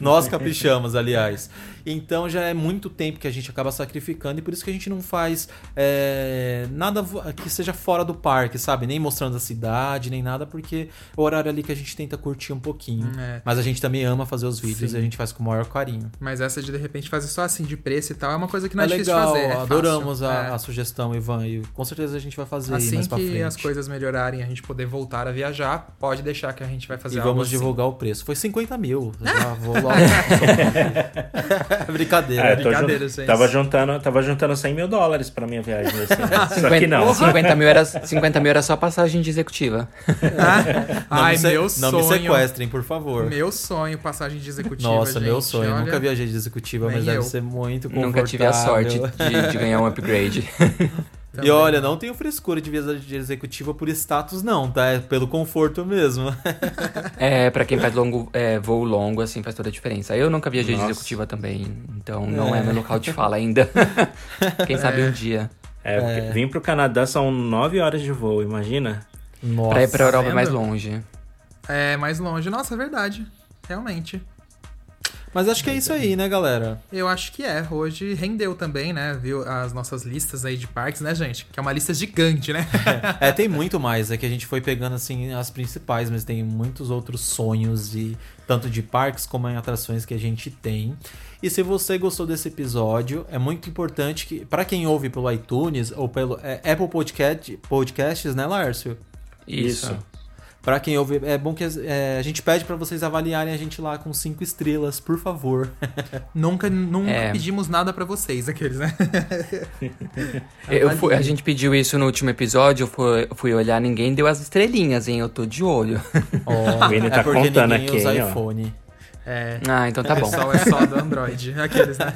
Nós caprichamos, aliás. Então já é muito tempo que a gente acaba sacrificando e por isso que a gente não faz é, nada que seja fora do parque, sabe? Nem mostrando a cidade, nem nada, porque é o horário ali que a gente tenta curtir um pouquinho. É. Mas a gente também ama fazer os vídeos Sim. e a gente faz com o maior carinho. Mas essa de de repente fazer só assim de preço e tal é uma coisa que não é, é difícil legal, de fazer. É adoramos a, É. a sugestão, Ivan, e com certeza a gente vai fazer Assim mais pra que as coisas melhorarem, a gente poder voltar a viajar, pode deixar que a gente vai fazer E algo vamos assim. divulgar o preço. Foi 50 mil. Já vou logo. Brincadeira. É, brincadeira, jun- tava, juntando, tava juntando 100 mil dólares pra minha viagem ano. Só que não. 50 mil, era, 50 mil era só passagem de executiva. Não Ai, me se- meu Não sonho. me sequestrem, por favor. Meu sonho, passagem de executiva. Nossa, meu gente, sonho. olha. Nunca viajei de executiva, Nem mas deve eu. ser muito confortável. Nunca tive a sorte de, de ganhar um upgrade. E Também. olha, não tenho frescura de viagem de executiva por status, não, tá? É pelo conforto mesmo. É, pra quem faz longo, é, voo longo, assim, faz toda a diferença. Eu nunca viajei de executiva também, então não é, meu local de fala ainda. quem sabe um dia. É, porque vim pro Canadá são 9 horas de voo, imagina? Nossa. Pra ir pra Europa é vendo? mais longe. É, mais longe. Nossa, é verdade. Realmente. Mas acho que é isso aí, né, galera? Eu acho que é. Hoje rendeu também, né? Viu as nossas listas aí de parques, né, gente? Que é uma lista gigante, né? É, tem muito mais. É que a gente foi pegando, assim, as principais, mas tem muitos outros sonhos, de tanto de parques como em atrações que a gente tem. E se você gostou desse episódio, é muito importante que, para quem ouve pelo iTunes ou pelo é, Apple Podcast, Podcasts, né, Lárcio? Isso. Pra quem ouve, é bom que é, a gente pede pra vocês avaliarem a gente lá com cinco estrelas, por favor. nunca nunca É. pedimos nada pra vocês, aqueles, né? Eu fui- a gente pediu isso no último episódio, eu fui, fui olhar, ninguém deu as estrelinhas, hein? Eu tô de olho. Ó, Vini tá é porque contando ninguém aqui, usa hein, ó. É. Ah, então tá o bom. pessoal é só do Android. Aqueles, né?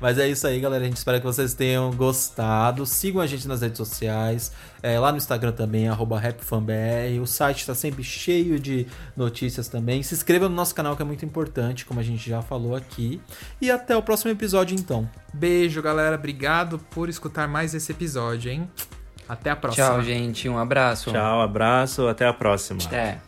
Mas é isso aí, galera. A gente espera que vocês tenham gostado. Sigam a gente nas redes sociais. é, lá no Instagram também, arroba RapFanBR. O site está sempre cheio de notícias também. Se inscreva no nosso canal, que é muito importante, como a gente já falou aqui. E até o próximo episódio, então. Beijo, galera. Obrigado por escutar mais esse episódio, hein? Até a próxima. Tchau, gente. Um abraço. Tchau, abraço, até a próxima. É.